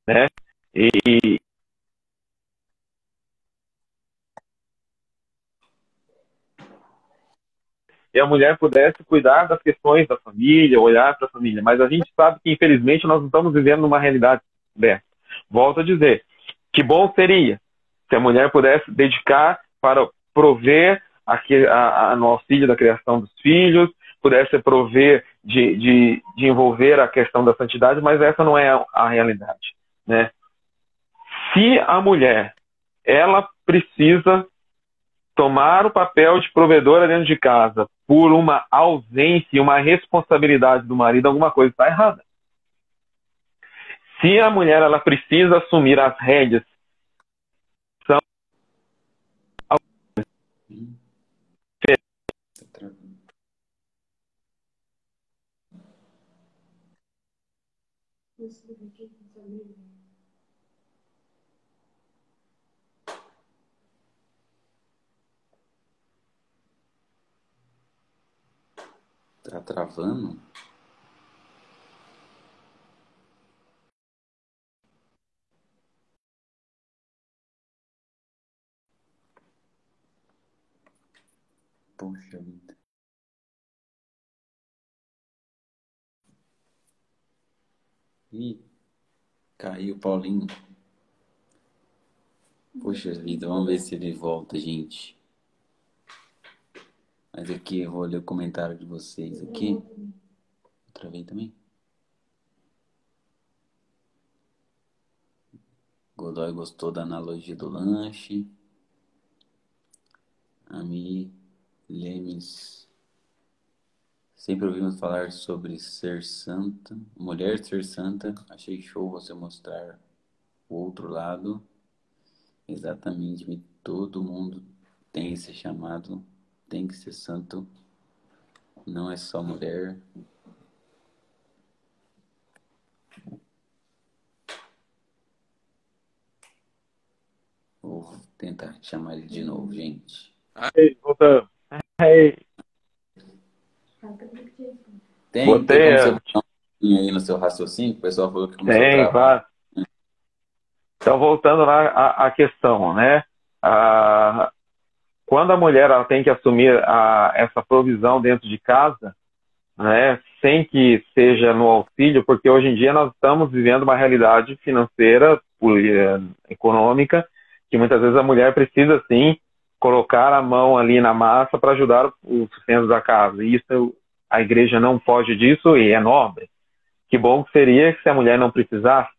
né? E, a mulher pudesse cuidar das questões da família, olhar para a família. Mas a gente sabe que, infelizmente, nós não estamos vivendo numa realidade dessa. Volto a dizer, que bom seria se a mulher pudesse dedicar para prover aqui, a, a, no auxílio da criação dos filhos, pudesse prover de, de, de, envolver a questão da santidade, mas essa não é a, a realidade. Né? Se a mulher ela precisa tomar o papel de provedora dentro de casa por uma ausência e uma responsabilidade do marido, alguma coisa está errada. Se a mulher ela precisa assumir as rédeas, são Tá travando? Poxa vida. Ih, caiu Paulinho. Poxa vida, vamos ver se ele volta, gente. Mas aqui eu vou ler o comentário de vocês aqui. Travei também. Godoy gostou da analogia do lanche. Ami Lemes. Sempre ouvimos falar sobre ser santa, mulher ser santa. Achei show você mostrar o outro lado. Exatamente, todo mundo tem esse chamado tem que ser santo, não é só mulher. Vou tentar chamar ele de novo, gente. Ei, voltando. Ei. Tem, Botei, tem como você aí no seu raciocínio? O pessoal falou que começou Tem, claro. Então, voltando lá à, à questão, né? A, quando a mulher tem que assumir a, essa provisão dentro de casa, né, sem que seja no auxílio, porque hoje em dia nós estamos vivendo uma realidade financeira, eh, econômica, que muitas vezes a mulher precisa sim colocar a mão ali na massa para ajudar o sustento da casa. E isso a igreja não foge disso e é nobre. Que bom que seria se a mulher não precisasse,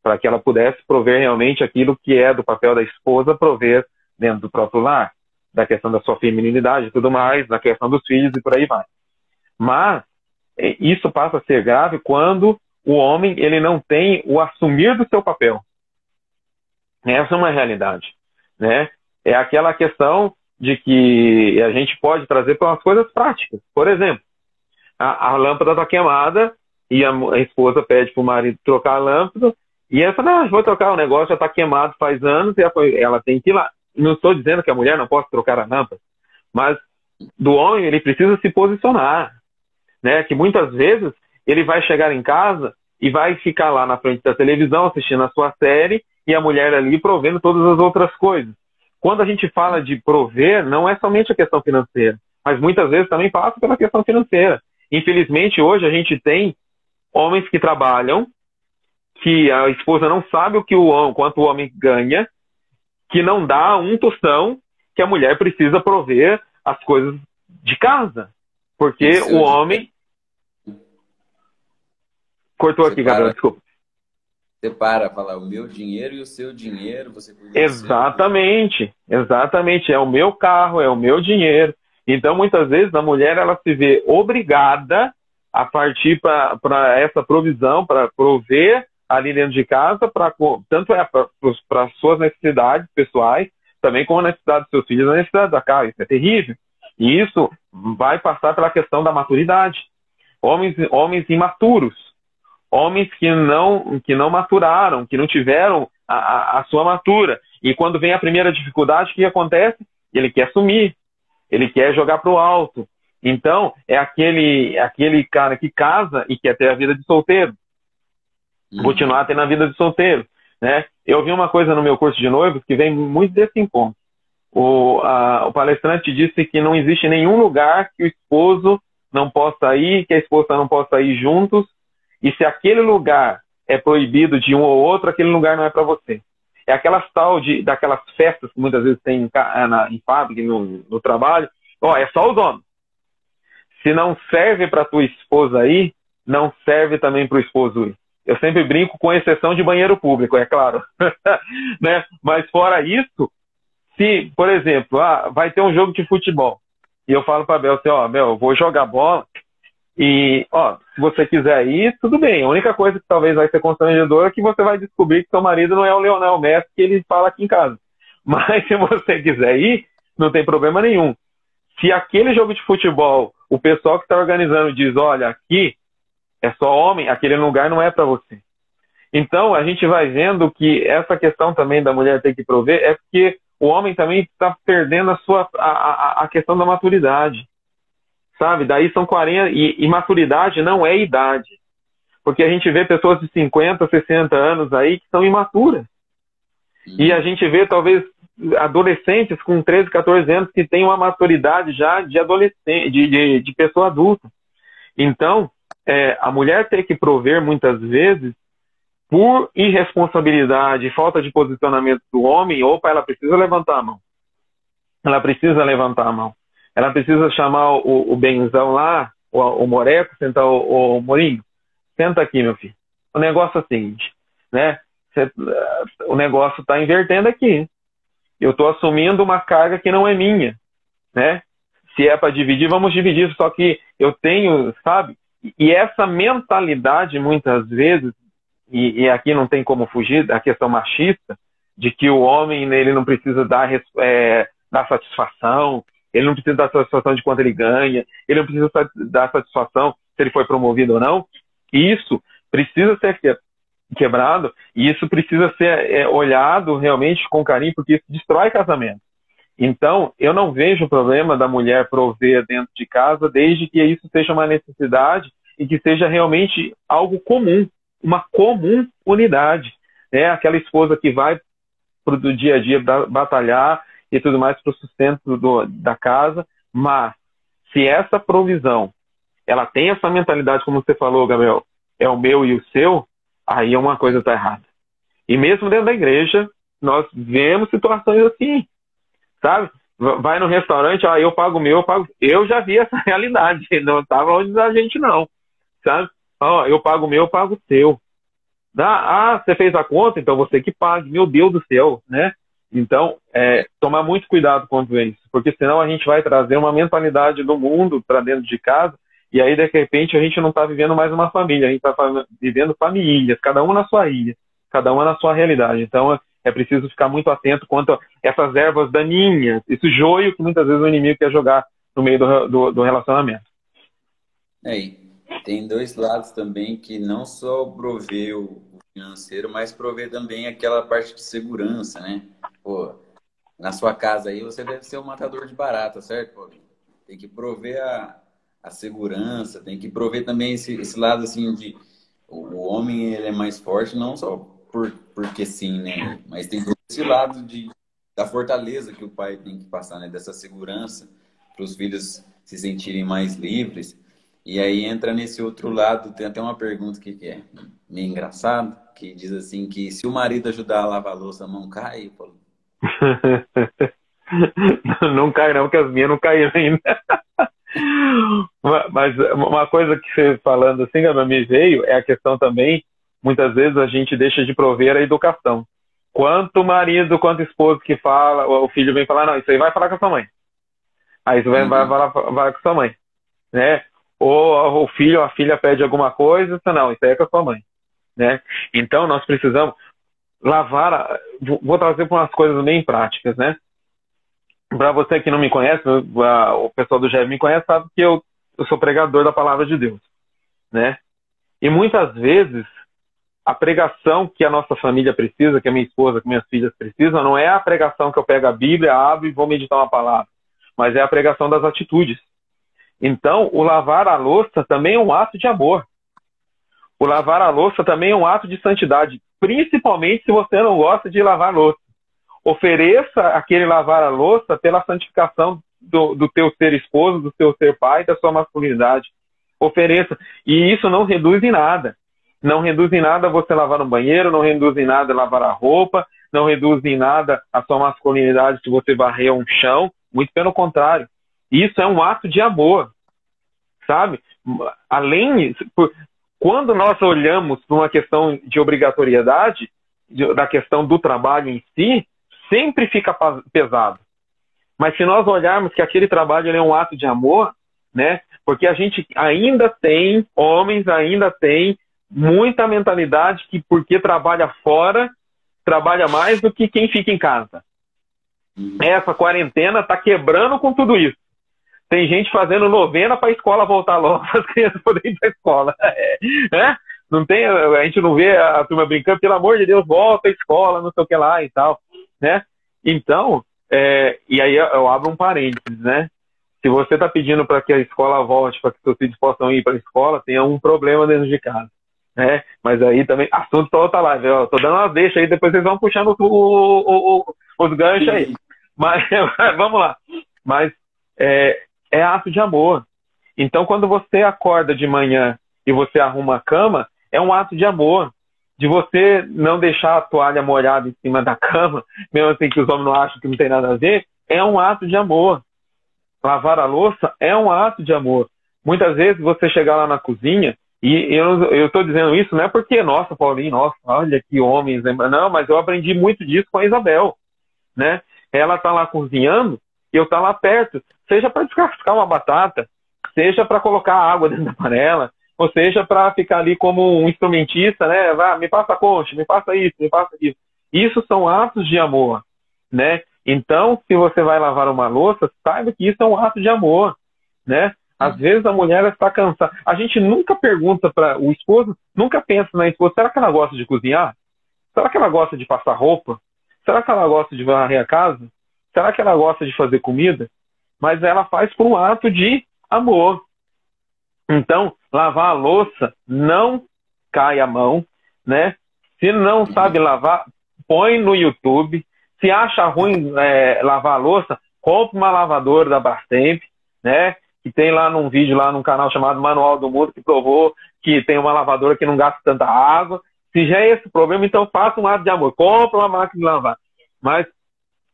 para que ela pudesse prover realmente aquilo que é do papel da esposa prover dentro do próprio lar da questão da sua feminilidade e tudo mais, da questão dos filhos e por aí vai. Mas isso passa a ser grave quando o homem ele não tem o assumir do seu papel. Essa é uma realidade, né? É aquela questão de que a gente pode trazer para umas coisas práticas. Por exemplo, a, a lâmpada está queimada e a, a esposa pede para o marido trocar a lâmpada e fala, não, vou trocar o negócio, já está queimado faz anos e ela tem que ir lá não estou dizendo que a mulher não possa trocar a lâmpada, mas do homem ele precisa se posicionar, né? Que muitas vezes ele vai chegar em casa e vai ficar lá na frente da televisão assistindo a sua série e a mulher ali provendo todas as outras coisas. Quando a gente fala de prover, não é somente a questão financeira, mas muitas vezes também passa pela questão financeira. Infelizmente, hoje a gente tem homens que trabalham, que a esposa não sabe o que o quanto o homem ganha, que não dá um tostão que a mulher precisa prover as coisas de casa. Porque Isso, o homem. Cortou aqui, Gabriel, desculpa. Separa, fala o meu dinheiro e o seu dinheiro, você Exatamente, exatamente. É o meu carro, é o meu dinheiro. Então, muitas vezes, a mulher ela se vê obrigada a partir para essa provisão, para prover ali dentro de casa, pra, tanto é para suas necessidades pessoais, também como a necessidade dos seus filhos, a necessidade da casa. Isso é terrível. E isso vai passar pela questão da maturidade. Homens, homens imaturos, homens que não, que não maturaram, que não tiveram a, a, a sua matura. E quando vem a primeira dificuldade, o que acontece? Ele quer sumir, ele quer jogar para o alto. Então, é aquele, aquele cara que casa e quer ter a vida de solteiro. Uhum. Continuar tendo a vida de solteiro. Né? Eu vi uma coisa no meu curso de noivos que vem muito desse encontro. O, a, o palestrante disse que não existe nenhum lugar que o esposo não possa ir, que a esposa não possa ir juntos, e se aquele lugar é proibido de um ou outro, aquele lugar não é para você. É aquela tal de, daquelas festas que muitas vezes tem em, na, em fábrica, no, no trabalho. Ó, é só os homens. Se não serve para tua esposa aí, não serve também para o esposo ir. Eu sempre brinco com exceção de banheiro público, é claro. né? Mas fora isso, se, por exemplo, ah, vai ter um jogo de futebol, e eu falo para Bel assim, ó, Bel, eu vou jogar bola, e, ó, se você quiser ir, tudo bem. A única coisa que talvez vai ser constrangedora é que você vai descobrir que seu marido não é o Leonel Messi que ele fala aqui em casa. Mas se você quiser ir, não tem problema nenhum. Se aquele jogo de futebol, o pessoal que está organizando diz, olha, aqui é só homem, aquele lugar não é para você. Então, a gente vai vendo que essa questão também da mulher ter que prover é porque o homem também está perdendo a sua a, a, a questão da maturidade sabe? Daí são 40. E, e maturidade não é idade. Porque a gente vê pessoas de 50, 60 anos aí que são imaturas. Uhum. E a gente vê, talvez, adolescentes com 13, 14 anos que têm uma maturidade já de adolescente, de, de, de pessoa adulta. Então, é, a mulher ter que prover muitas vezes por irresponsabilidade, falta de posicionamento do homem, opa, ela precisa levantar a mão. Ela precisa levantar a mão. Ela precisa chamar o, o Benzão lá, o, o Moreco, sentar o, o Morinho. Senta aqui, meu filho. O negócio é o seguinte, né? Cê, o negócio está invertendo aqui. Eu estou assumindo uma carga que não é minha, né? Se é para dividir, vamos dividir. Só que eu tenho, sabe? E essa mentalidade, muitas vezes, e, e aqui não tem como fugir da questão machista, de que o homem ele não precisa dar, é, dar satisfação, ele não precisa dar satisfação de quanto ele ganha, ele não precisa dar satisfação se ele foi promovido ou não. Isso precisa ser quebrado e isso precisa ser é, olhado realmente com carinho, porque isso destrói casamento. Então, eu não vejo o problema da mulher prover dentro de casa, desde que isso seja uma necessidade e que seja realmente algo comum, uma comum unidade. Né? Aquela esposa que vai para o dia a dia batalhar e tudo mais para o sustento do, da casa. Mas se essa provisão ela tem essa mentalidade, como você falou, Gabriel, é o meu e o seu, aí uma coisa está errada. E mesmo dentro da igreja, nós vemos situações assim, sabe? Vai no restaurante, ah, eu pago o meu, eu pago. Eu já vi essa realidade, não estava longe da gente, não, sabe? Ah, eu pago o meu, eu pago o seu. Ah, você fez a conta, então você que pague. Meu Deus do céu, né? Então, é, tomar muito cuidado com isso, porque senão a gente vai trazer uma mentalidade do mundo para dentro de casa e aí, de repente, a gente não está vivendo mais uma família, a gente está vivendo famílias, cada uma na sua ilha, cada uma na sua realidade. Então, é preciso ficar muito atento quanto a essas ervas daninhas, esse joio que muitas vezes o inimigo quer jogar no meio do, do, do relacionamento. É, tem dois lados também que não só prover o financeiro, mas prover também aquela parte de segurança, né? Pô, na sua casa aí você deve ser um matador de barata, certo? Pô, tem que prover a, a segurança, tem que prover também esse, esse lado assim de o homem ele é mais forte não só por porque sim, né? Mas tem esse lado de da fortaleza que o pai tem que passar, né? Dessa segurança para os filhos se sentirem mais livres. E aí entra nesse outro lado, tem até uma pergunta que é meio engraçado, que diz assim que se o marido ajudar a lavar a louça, a mão cai, Paulo? não cai não, porque as minhas não caíram ainda. Mas uma coisa que você falando assim, me veio, é a questão também, muitas vezes a gente deixa de prover a educação. Quanto marido, quanto esposo que fala, o filho vem falar, não, isso aí vai falar com a sua mãe. Aí isso vai, uhum. vai, vai, vai com a sua mãe. Né? Ou o filho ou a filha pede alguma coisa, não, isso aí é com a sua mãe. né? Então nós precisamos lavar. Vou trazer para umas coisas bem práticas, né? Para você que não me conhece, o pessoal do GEV me conhece, sabe que eu, eu sou pregador da palavra de Deus, né? E muitas vezes a pregação que a nossa família precisa, que a minha esposa, que minhas filhas precisam, não é a pregação que eu pego a Bíblia, abro e vou meditar uma palavra, mas é a pregação das atitudes. Então, o lavar a louça também é um ato de amor. O lavar a louça também é um ato de santidade, principalmente se você não gosta de lavar louça. Ofereça aquele lavar a louça pela santificação do, do teu ser esposo, do teu ser pai, da sua masculinidade. Ofereça. E isso não reduz em nada. Não reduz em nada você lavar no banheiro, não reduz em nada lavar a roupa, não reduz em nada a sua masculinidade se você varrer um chão. Muito pelo contrário. Isso é um ato de amor. Sabe? Além. Quando nós olhamos para uma questão de obrigatoriedade, da questão do trabalho em si, sempre fica pesado. Mas se nós olharmos que aquele trabalho é um ato de amor, né? Porque a gente ainda tem, homens ainda tem muita mentalidade que porque trabalha fora, trabalha mais do que quem fica em casa. Essa quarentena está quebrando com tudo isso. Tem gente fazendo novena para a escola voltar logo, para as crianças poderem ir para a escola. É, Não tem, a gente não vê a turma brincando, pelo amor de Deus, volta à escola, não sei o que lá e tal. Né? Então, é, e aí eu abro um parênteses, né? Se você está pedindo para que a escola volte, para que seus filhos possam ir para a escola, tem algum problema dentro de casa né? Mas aí também, assunto para outra live, ó, tô dando uma deixa aí, depois vocês vão puxando o, o, o, os ganchos aí. Mas, vamos lá. Mas é, é ato de amor. Então, quando você acorda de manhã e você arruma a cama, é um ato de amor. De você não deixar a toalha molhada em cima da cama, mesmo assim que os homens não acham que não tem nada a ver, é um ato de amor. Lavar a louça é um ato de amor. Muitas vezes você chegar lá na cozinha e eu estou dizendo isso não é porque, nossa, Paulinho, nossa, olha que homens. Não, mas eu aprendi muito disso com a Isabel. Né? Ela está lá cozinhando e eu estou tá lá perto. Seja para descascar uma batata, seja para colocar água dentro da panela, ou seja para ficar ali como um instrumentista, né? Vá, me passa a concha, me passa isso, me passa isso. Isso são atos de amor, né? Então, se você vai lavar uma louça, saiba que isso é um ato de amor, né? Às hum. vezes a mulher está cansada. A gente nunca pergunta para o esposo, nunca pensa na esposa, será que ela gosta de cozinhar? Será que ela gosta de passar roupa? Será que ela gosta de varrer a casa? Será que ela gosta de fazer comida? Mas ela faz por um ato de amor. Então, lavar a louça não cai a mão, né? Se não sabe lavar, põe no YouTube. Se acha ruim é, lavar a louça, compre uma lavadora da Brastemp, né? que tem lá num vídeo, lá num canal chamado Manual do Mundo, que provou que tem uma lavadora que não gasta tanta água. Se já é esse problema, então faça um ato de amor. Compre uma máquina de lavar. Mas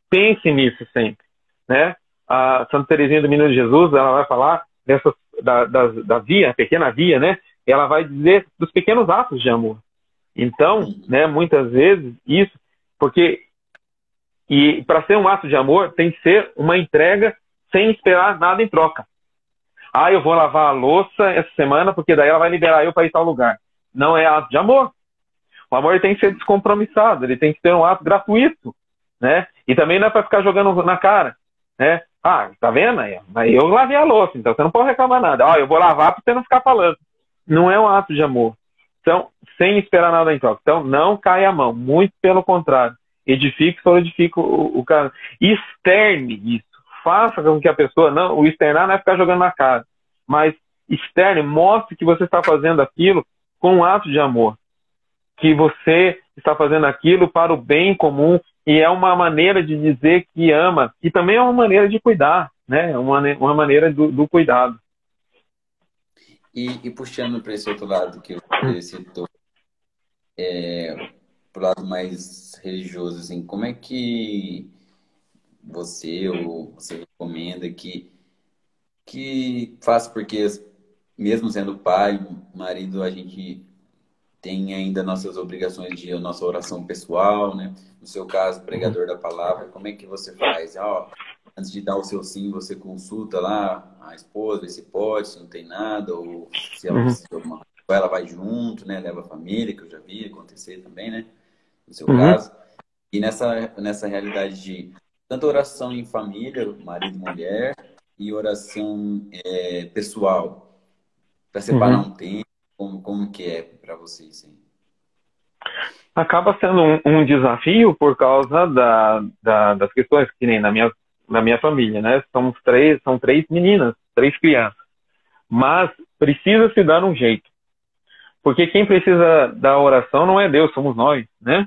pense nisso sempre. Né? A Santa Teresinha do Menino Jesus, ela vai falar dessa, da, da, da via, pequena via, né? Ela vai dizer dos pequenos atos de amor. Então, né, muitas vezes, isso, porque e para ser um ato de amor, tem que ser uma entrega sem esperar nada em troca. Ah, eu vou lavar a louça essa semana porque daí ela vai liberar eu para ir tal lugar. Não é ato de amor. O amor tem que ser descompromissado, ele tem que ter um ato gratuito, né? E também não é para ficar jogando na cara, né? Ah, tá vendo aí? Eu lavei a louça, então você não pode reclamar nada. Ah, eu vou lavar para você não ficar falando. Não é um ato de amor. Então, sem esperar nada em troca. Então, não cai a mão. Muito pelo contrário. Edifique, solidifique o, o cara. Externe isso faça com que a pessoa, não, o externar não é ficar jogando na cara, mas externe, mostre que você está fazendo aquilo com um ato de amor, que você está fazendo aquilo para o bem comum e é uma maneira de dizer que ama e também é uma maneira de cuidar, né? Uma, uma maneira do, do cuidado. E, e puxando para esse outro lado que você citou, é, para o lado mais religioso, assim, como é que você ou você recomenda que que faça porque mesmo sendo pai, marido, a gente tem ainda nossas obrigações de nossa oração pessoal, né? No seu caso, pregador da palavra, como é que você faz? Ó, antes de dar o seu sim, você consulta lá a esposa, se pode, se não tem nada, ou se ela uhum. precisa alguma ela vai junto, né? Leva a família, que eu já vi acontecer também, né? No seu uhum. caso. E nessa, nessa realidade de tanto oração em família, marido e mulher, e oração é, pessoal, para separar uhum. um tempo, como, como que é para vocês? Hein? Acaba sendo um, um, desafio por causa da, da, das questões que nem na minha, na minha família, né? Somos três, são três meninas, três crianças. Mas precisa se dar um jeito. Porque quem precisa da oração não é Deus, somos nós, né?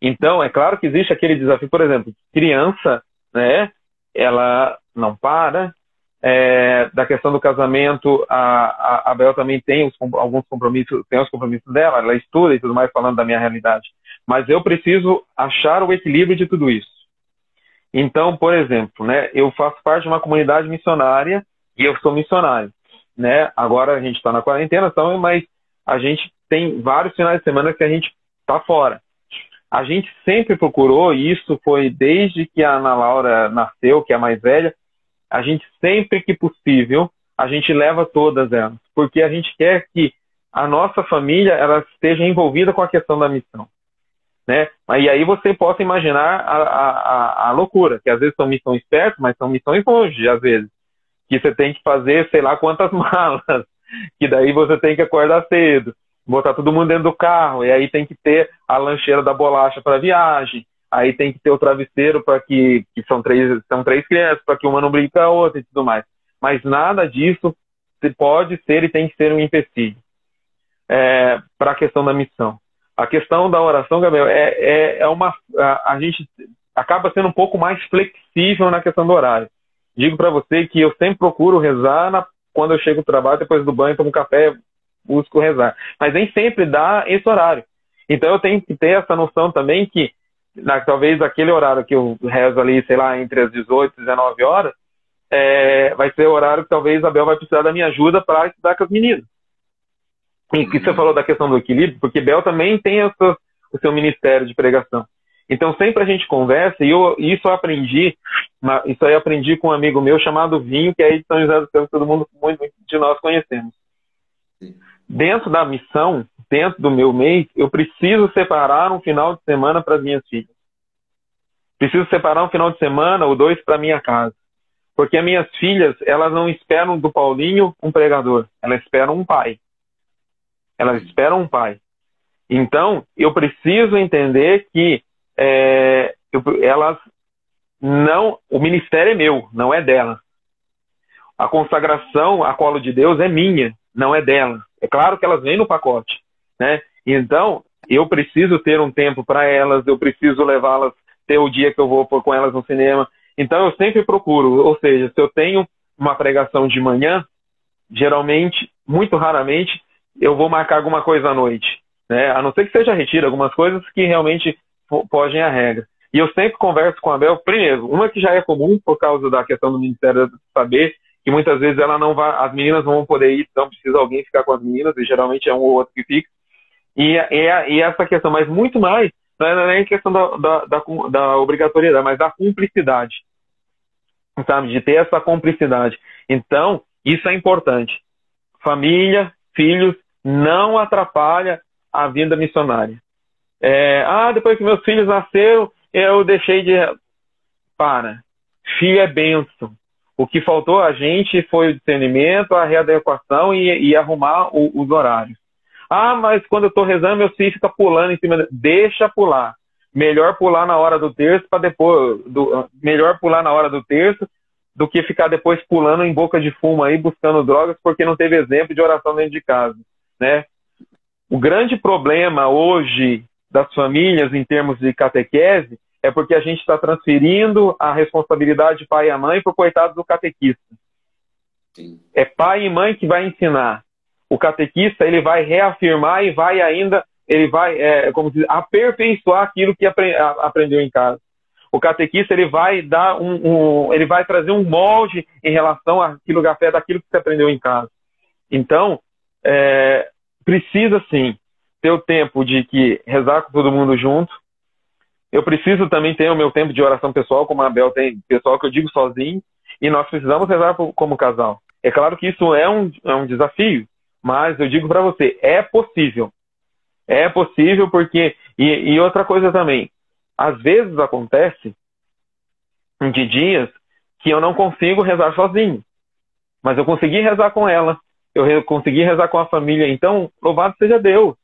Então, é claro que existe aquele desafio, por exemplo, criança, né? Ela não para. É, da questão do casamento, a, a, a Bel também tem os, alguns compromissos, tem os compromissos dela, ela estuda e tudo mais, falando da minha realidade. Mas eu preciso achar o equilíbrio de tudo isso. Então, por exemplo, né, eu faço parte de uma comunidade missionária e eu sou missionário né? Agora a gente está na quarentena, então, mas a gente tem vários finais de semana que a gente está fora. A gente sempre procurou, e isso foi desde que a Ana Laura nasceu, que é a mais velha, a gente sempre que possível, a gente leva todas elas, porque a gente quer que a nossa família ela esteja envolvida com a questão da missão. Né? E aí você possa imaginar a, a, a loucura, que às vezes são missões perto, mas são missões longe, às vezes que você tem que fazer sei lá quantas malas, que daí você tem que acordar cedo, botar todo mundo dentro do carro, e aí tem que ter a lancheira da bolacha para viagem, aí tem que ter o travesseiro para que, que são três são três crianças para que uma não brigue com a outra e tudo mais. Mas nada disso pode ser e tem que ser um empecilho é, para a questão da missão. A questão da oração, Gabriel, é, é, é uma a, a gente acaba sendo um pouco mais flexível na questão do horário digo para você que eu sempre procuro rezar na, quando eu chego do trabalho, depois do banho, tomo café, busco rezar. Mas nem sempre dá esse horário. Então eu tenho que ter essa noção também que na, talvez aquele horário que eu rezo ali, sei lá, entre as 18 e 19 horas, é, vai ser o horário que talvez a Bel vai precisar da minha ajuda para estudar com as meninas. E que você falou da questão do equilíbrio, porque Bel também tem o seu, o seu ministério de pregação. Então sempre a gente conversa, e eu, isso eu aprendi, isso aí eu aprendi com um amigo meu chamado Vinho, que é aí de São José do Céu, que todo mundo, muito de nós conhecemos. Dentro da missão, dentro do meu mês, eu preciso separar um final de semana para as minhas filhas. Preciso separar um final de semana ou dois para minha casa. Porque as minhas filhas, elas não esperam do Paulinho um pregador, elas esperam um pai. Elas esperam um pai. Então, eu preciso entender que é, eu, elas não, o ministério é meu, não é dela. A consagração a colo de Deus é minha, não é dela. É claro que elas vêm no pacote, né? Então, eu preciso ter um tempo para elas, eu preciso levá-las, ter o dia que eu vou com elas no cinema. Então, eu sempre procuro, ou seja, se eu tenho uma pregação de manhã, geralmente, muito raramente, eu vou marcar alguma coisa à noite. Né? A não ser que seja retiro, algumas coisas que realmente fogem à regra. E eu sempre converso com a Bel, primeiro, uma que já é comum por causa da questão do Ministério Saber, que muitas vezes ela não vai, as meninas não vão poder ir, então precisa alguém ficar com as meninas, e geralmente é um ou outro que fica. E, e, e essa questão, mas muito mais, não é nem questão da, da, da, da obrigatoriedade, mas da cumplicidade. Sabe? De ter essa cumplicidade. Então, isso é importante. Família, filhos, não atrapalha a vinda missionária. É, ah, depois que meus filhos nasceram, eu deixei de. Para. Filho é benção. O que faltou a gente foi o discernimento, a readequação e, e arrumar o, os horários. Ah, mas quando eu estou rezando, meu filho fica pulando em cima. Deixa pular. Melhor pular na hora do terço para depois. Do, melhor pular na hora do terço do que ficar depois pulando em boca de fumo aí, buscando drogas, porque não teve exemplo de oração dentro de casa. Né? O grande problema hoje das famílias em termos de catequese é porque a gente está transferindo a responsabilidade de pai e mãe para o coitado do catequista. Sim. É pai e mãe que vai ensinar. O catequista ele vai reafirmar e vai ainda ele vai é, como diz, aperfeiçoar aquilo que apre aprendeu em casa. O catequista ele vai dar um, um, ele vai trazer um molde em relação àquilo que fé daquilo que você aprendeu em casa. Então é, precisa sim ter o tempo de que rezar com todo mundo junto. Eu preciso também ter o meu tempo de oração pessoal, como a Abel tem, pessoal que eu digo sozinho, e nós precisamos rezar como casal. É claro que isso é um, é um desafio, Mas eu digo para você, é possível. É possível porque. E, e outra coisa também. Às vezes acontece de dias que eu não consigo rezar sozinho. Mas eu consegui rezar com ela. Eu consegui rezar com a família. Então, louvado seja Deus.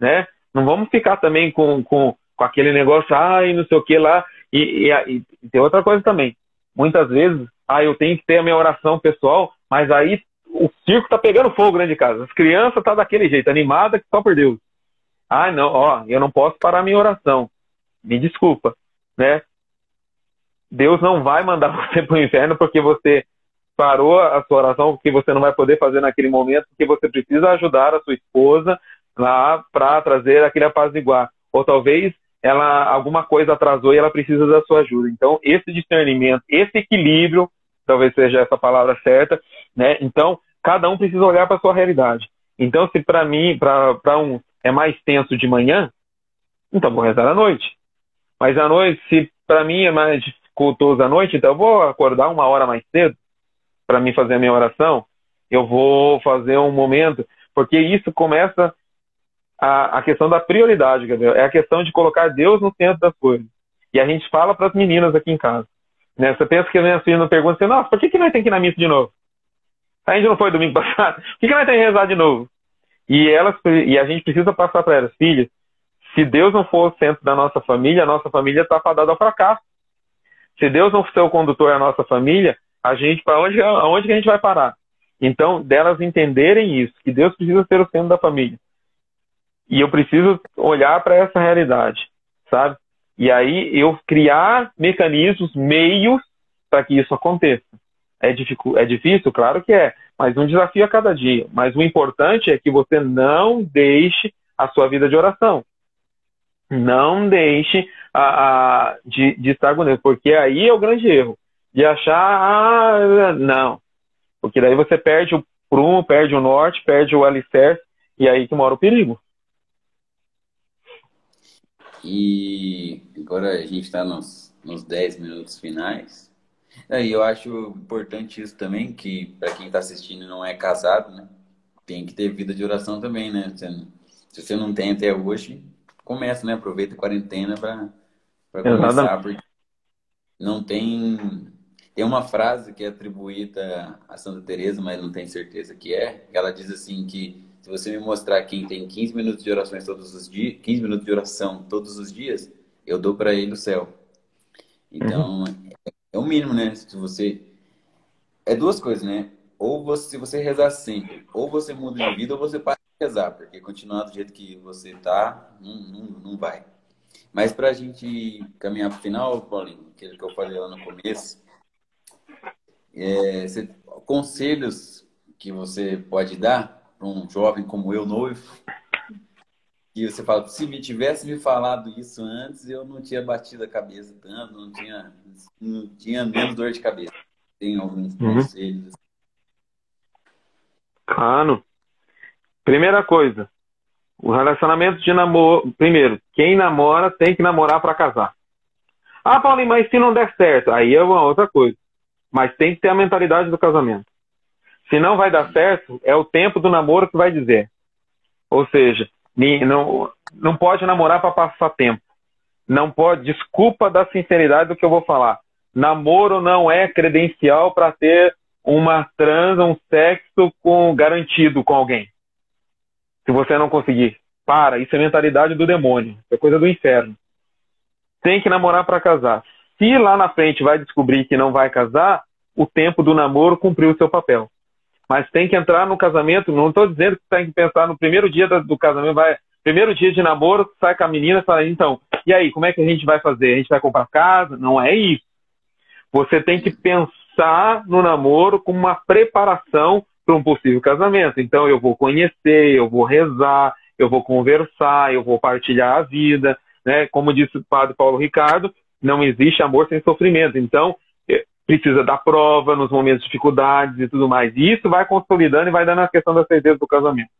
Né? Não vamos ficar também com, com, com aquele negócio, ai, não sei o que lá. E, e, e tem outra coisa também. Muitas vezes, ah, eu tenho que ter a minha oração pessoal, mas aí o circo tá pegando fogo dentro de casa. As crianças tá daquele jeito, animada que só por Deus. Ah, não, ó, eu não posso parar minha oração. Me desculpa, né? Deus não vai mandar você para o inferno porque você parou a sua oração, porque você não vai poder fazer naquele momento, porque você precisa ajudar a sua esposa lá para trazer aquele apaziguar. Ou talvez ela alguma coisa atrasou e ela precisa da sua ajuda. Então, esse discernimento, esse equilíbrio, talvez seja essa palavra certa, né? Então, cada um precisa olhar para a sua realidade. Então, se para mim, para um é mais tenso de manhã, então vou rezar à noite. Mas à noite, se para mim é mais dificultoso à noite, então eu vou acordar uma hora mais cedo para mim fazer a minha oração. Eu vou fazer um momento, porque isso começa a, a questão da prioridade, Gabriel. É a questão de colocar Deus no centro das coisas. E a gente fala para as meninas aqui em casa. Né? Você pensa que a minha filha não pergunta assim, nossa, por que, que nós tem que ir na missa de novo? A gente não foi domingo passado? Por que, que nós tem que rezar de novo? E, elas, e a gente precisa passar para elas, filhas, se Deus não for o centro da nossa família, a nossa família está fadada ao fracasso. Se Deus não for o condutor da nossa família, a gente, para onde, aonde que a gente vai parar? Então, delas entenderem isso, que Deus precisa ser o centro da família. E eu preciso olhar para essa realidade, sabe? E aí eu criar mecanismos, meios para que isso aconteça. É, é difícil? Claro que é, mas um desafio a cada dia. Mas o importante é que você não deixe a sua vida de oração. Não deixe a, a de, de estar com Deus, porque aí é o grande erro. De achar, ah, não. Porque daí você perde o prumo, perde o norte, perde o alicerce, e aí que mora o perigo. E agora a gente está nos, nos 10 minutos finais. E eu acho importante isso também, que para quem está assistindo e não é casado, né? Tem que ter vida de oração também, né? Se você não tem até hoje, começa, né? Aproveita a quarentena para começar, porque não tem... Tem uma frase que é atribuída a Santa Teresa, mas não tenho certeza que é. Ela diz assim que se você me mostrar quem tem 15 minutos de orações todos os dias, 15 minutos de oração todos os dias, eu dou para ele o céu. Então, uhum. é o mínimo, né? Se você é duas coisas, né? Ou você, se você rezar sempre, ou você muda de vida, ou você para de rezar, porque continuar do jeito que você tá, não, não, não vai. Mas para a gente caminhar para o final, Paulinho, aquilo que eu falei lá no começo, é, você, conselhos que você pode dar para um jovem como eu, noivo, e você fala, se me tivesse me falado isso antes, eu não tinha batido a cabeça tanto, não tinha, não tinha menos dor de cabeça. Tem alguns uhum. conselhos. Claro. Primeira coisa, o relacionamento de namoro. Primeiro, quem namora tem que namorar para casar. Ah, Paulinho, mas se não der certo, aí é uma outra coisa. Mas tem que ter a mentalidade do casamento. Se não vai dar certo, é o tempo do namoro que vai dizer. Ou seja, não, não pode namorar para passar tempo. Não pode, desculpa da sinceridade do que eu vou falar. Namoro não é credencial para ter uma transa, um sexo com garantido com alguém. Se você não conseguir, para, isso é mentalidade do demônio, é coisa do inferno. Tem que namorar para casar. Se lá na frente vai descobrir que não vai casar, o tempo do namoro cumpriu o seu papel mas tem que entrar no casamento. Não estou dizendo que tem que pensar no primeiro dia do casamento, vai, primeiro dia de namoro, sai com a menina e fala, então, e aí, como é que a gente vai fazer? A gente vai comprar casa? Não é isso. Você tem que pensar no namoro como uma preparação para um possível casamento. Então, eu vou conhecer, eu vou rezar, eu vou conversar, eu vou partilhar a vida. Né? Como disse o padre Paulo Ricardo, não existe amor sem sofrimento. Então, precisa da prova nos momentos de dificuldades e tudo mais. E isso vai consolidando e vai dando a questão da certeza do casamento.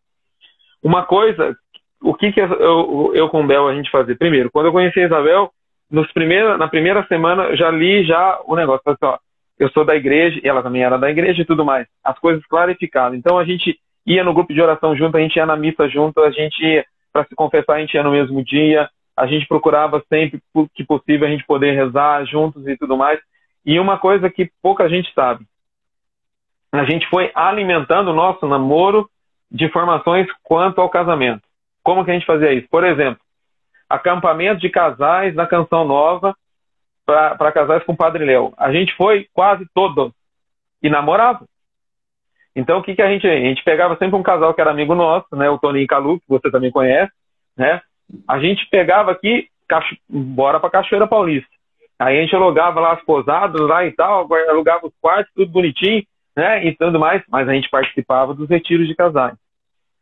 Uma coisa, o que, que eu, eu com Bel a gente fazer? Primeiro, quando eu conheci a Isabel, nos primeiros, na primeira semana já li já o negócio. Assim, ó, eu sou da igreja, e ela também era da igreja e tudo mais. As coisas clarificadas. Então a gente ia no grupo de oração junto, a gente ia na missa junto, a gente para se confessar, a gente ia no mesmo dia, a gente procurava sempre que possível a gente poder rezar juntos e tudo mais. E uma coisa que pouca gente sabe, a gente foi alimentando o nosso namoro de informações quanto ao casamento. Como que a gente fazia isso? Por exemplo, acampamento de casais na Canção Nova para casais com o Padre Léo. A gente foi quase todos e namorava. Então, o que, que a gente... A gente pegava sempre um casal que era amigo nosso, né? O Toninho Calu, que você também conhece, né? A gente pegava aqui, cacho... bora para Cachoeira Paulista. Aí a gente alugava lá as posadas lá e tal, alugava os quartos, tudo bonitinho, né? E tudo mais, mas a gente participava dos retiros de casais.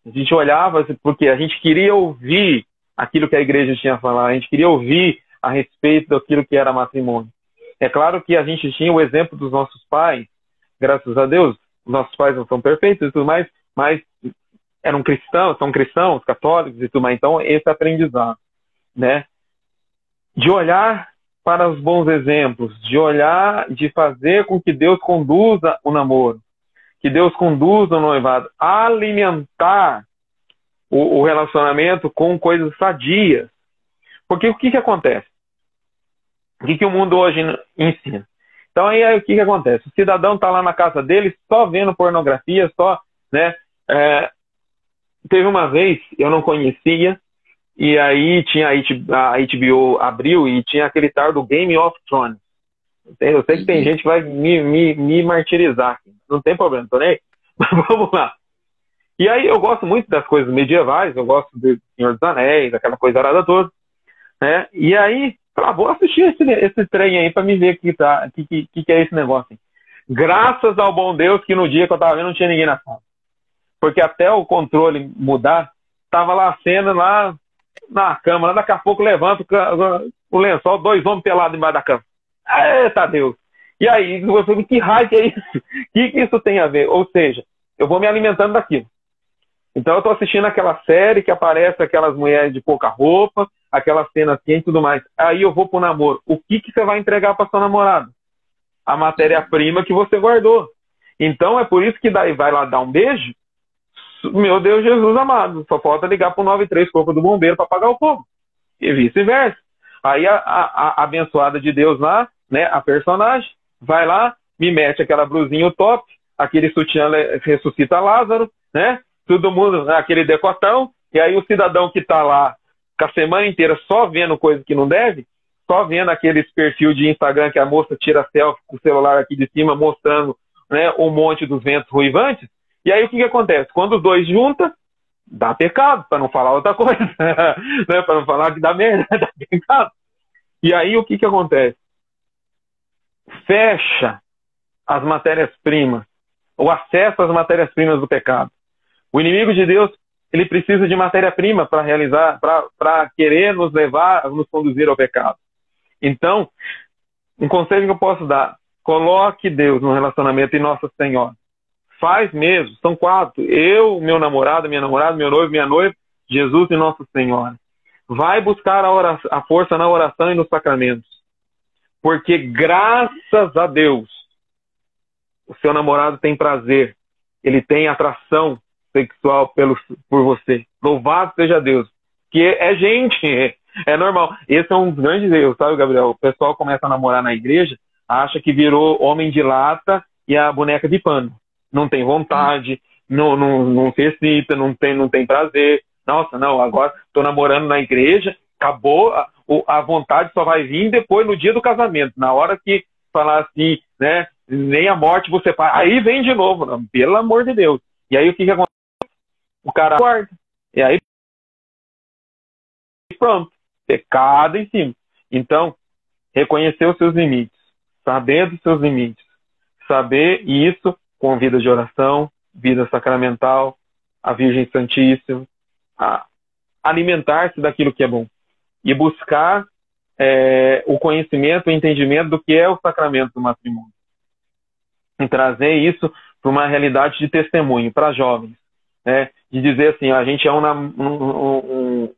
A gente olhava, porque a gente queria ouvir aquilo que a igreja tinha a falar, a gente queria ouvir a respeito daquilo que era matrimônio. É claro que a gente tinha o exemplo dos nossos pais, graças a Deus, os nossos pais não são perfeitos e tudo mais, mas eram cristãos, são cristãos, católicos e tudo mais. Então, esse aprendizado, né? De olhar para os bons exemplos, de olhar, de fazer com que Deus conduza o namoro, que Deus conduza o noivado, alimentar o, o relacionamento com coisas sadias. Porque o que, que acontece? O que, que o mundo hoje ensina? Então aí, aí o que, que acontece? O cidadão está lá na casa dele só vendo pornografia, só, né? É, teve uma vez, eu não conhecia, e aí tinha a HBO abriu e tinha aquele tal do Game of Thrones. Eu sei que tem uhum. gente que vai me, me, me martirizar aqui. Não tem problema, tô nem Mas vamos lá. E aí eu gosto muito das coisas medievais, eu gosto do Senhor dos Anéis, aquela coisa arada toda. Né? E aí, ah, vou assistir esse, esse trem aí para me ver o que, tá, que, que, que é esse negócio. Graças ao bom Deus que no dia que eu tava vendo não tinha ninguém na sala. Porque até o controle mudar, tava lá a cena lá na cama, lá daqui a pouco levanta o, lençol, dois homens pelados embaixo da cama. Eita Deus! E aí, você que raio que é isso? O que, que isso tem a ver? Ou seja, eu vou me alimentando daquilo. Então eu estou assistindo aquela série que aparece aquelas mulheres de pouca roupa, aquela cena assim e tudo mais. Aí eu vou pro namoro. O que, que você vai entregar para sua namorada? A matéria-prima que você guardou. Então é por isso que daí vai lá dar um beijo. Meu Deus Jesus amado, só falta ligar pro 93 Corpo do Bombeiro para pagar o fogo. E vice-versa. Aí a, a, a, abençoada de Deus lá, né, a personagem, vai lá, me mete aquela brusinha top, aquele sutiã ressuscita Lázaro, né? todo mundo, né, aquele decotão, e aí o cidadão que está lá com a semana inteira só vendo coisa que não deve, só vendo aqueles perfil de Instagram que a moça tira selfie com o celular aqui de cima mostrando né, um monte dos ventos ruivantes, e aí o que, que acontece? Quando os dois juntam, dá pecado, para não falar outra coisa, né, para não falar que dá merda, dá pecado. E aí o que, que acontece? Fecha as matérias-primas, o acesso às matérias-primas do pecado. O inimigo de Deus, ele precisa de matéria-prima para realizar, para querer nos levar, nos conduzir ao pecado. Então, um conselho que eu posso dar: coloque Deus no relacionamento em Nossa Senhora. Faz mesmo, são quatro. Eu, meu namorado, minha namorada, meu noivo, minha noiva, Jesus e Nossa Senhora. Vai buscar a, oração, a força na oração e nos sacramentos. Porque graças a Deus, o seu namorado tem prazer, ele tem atração sexual pelo, por você. Louvado seja Deus. Que é gente, é normal. Esse é um dos grandes sabe, Gabriel? O pessoal começa a namorar na igreja, acha que virou homem de lata e a boneca de pano. Não tem vontade, não, não, não se excita, não tem, não tem prazer. Nossa, não, agora estou namorando na igreja, acabou, a, a vontade só vai vir depois no dia do casamento, na hora que falar assim, né? Nem a morte você faz. Aí vem de novo, não, pelo amor de Deus. E aí o que, que acontece? o cara guarda. E aí pronto, pecado em cima. Então, reconhecer os seus limites, saber dos seus limites, saber isso com vida de oração, vida sacramental, a Virgem Santíssima, alimentar-se daquilo que é bom e buscar é, o conhecimento, o entendimento do que é o sacramento do matrimônio. E trazer isso para uma realidade de testemunho para jovens né, de dizer assim, a gente é um, um, um,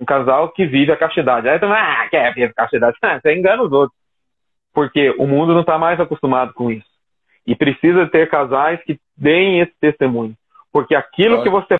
um casal que vive a castidade. Aí tu, ah, quer viver a castidade? você engana os outros. Porque o mundo não está mais acostumado com isso. E precisa ter casais que deem esse testemunho. Porque aquilo que você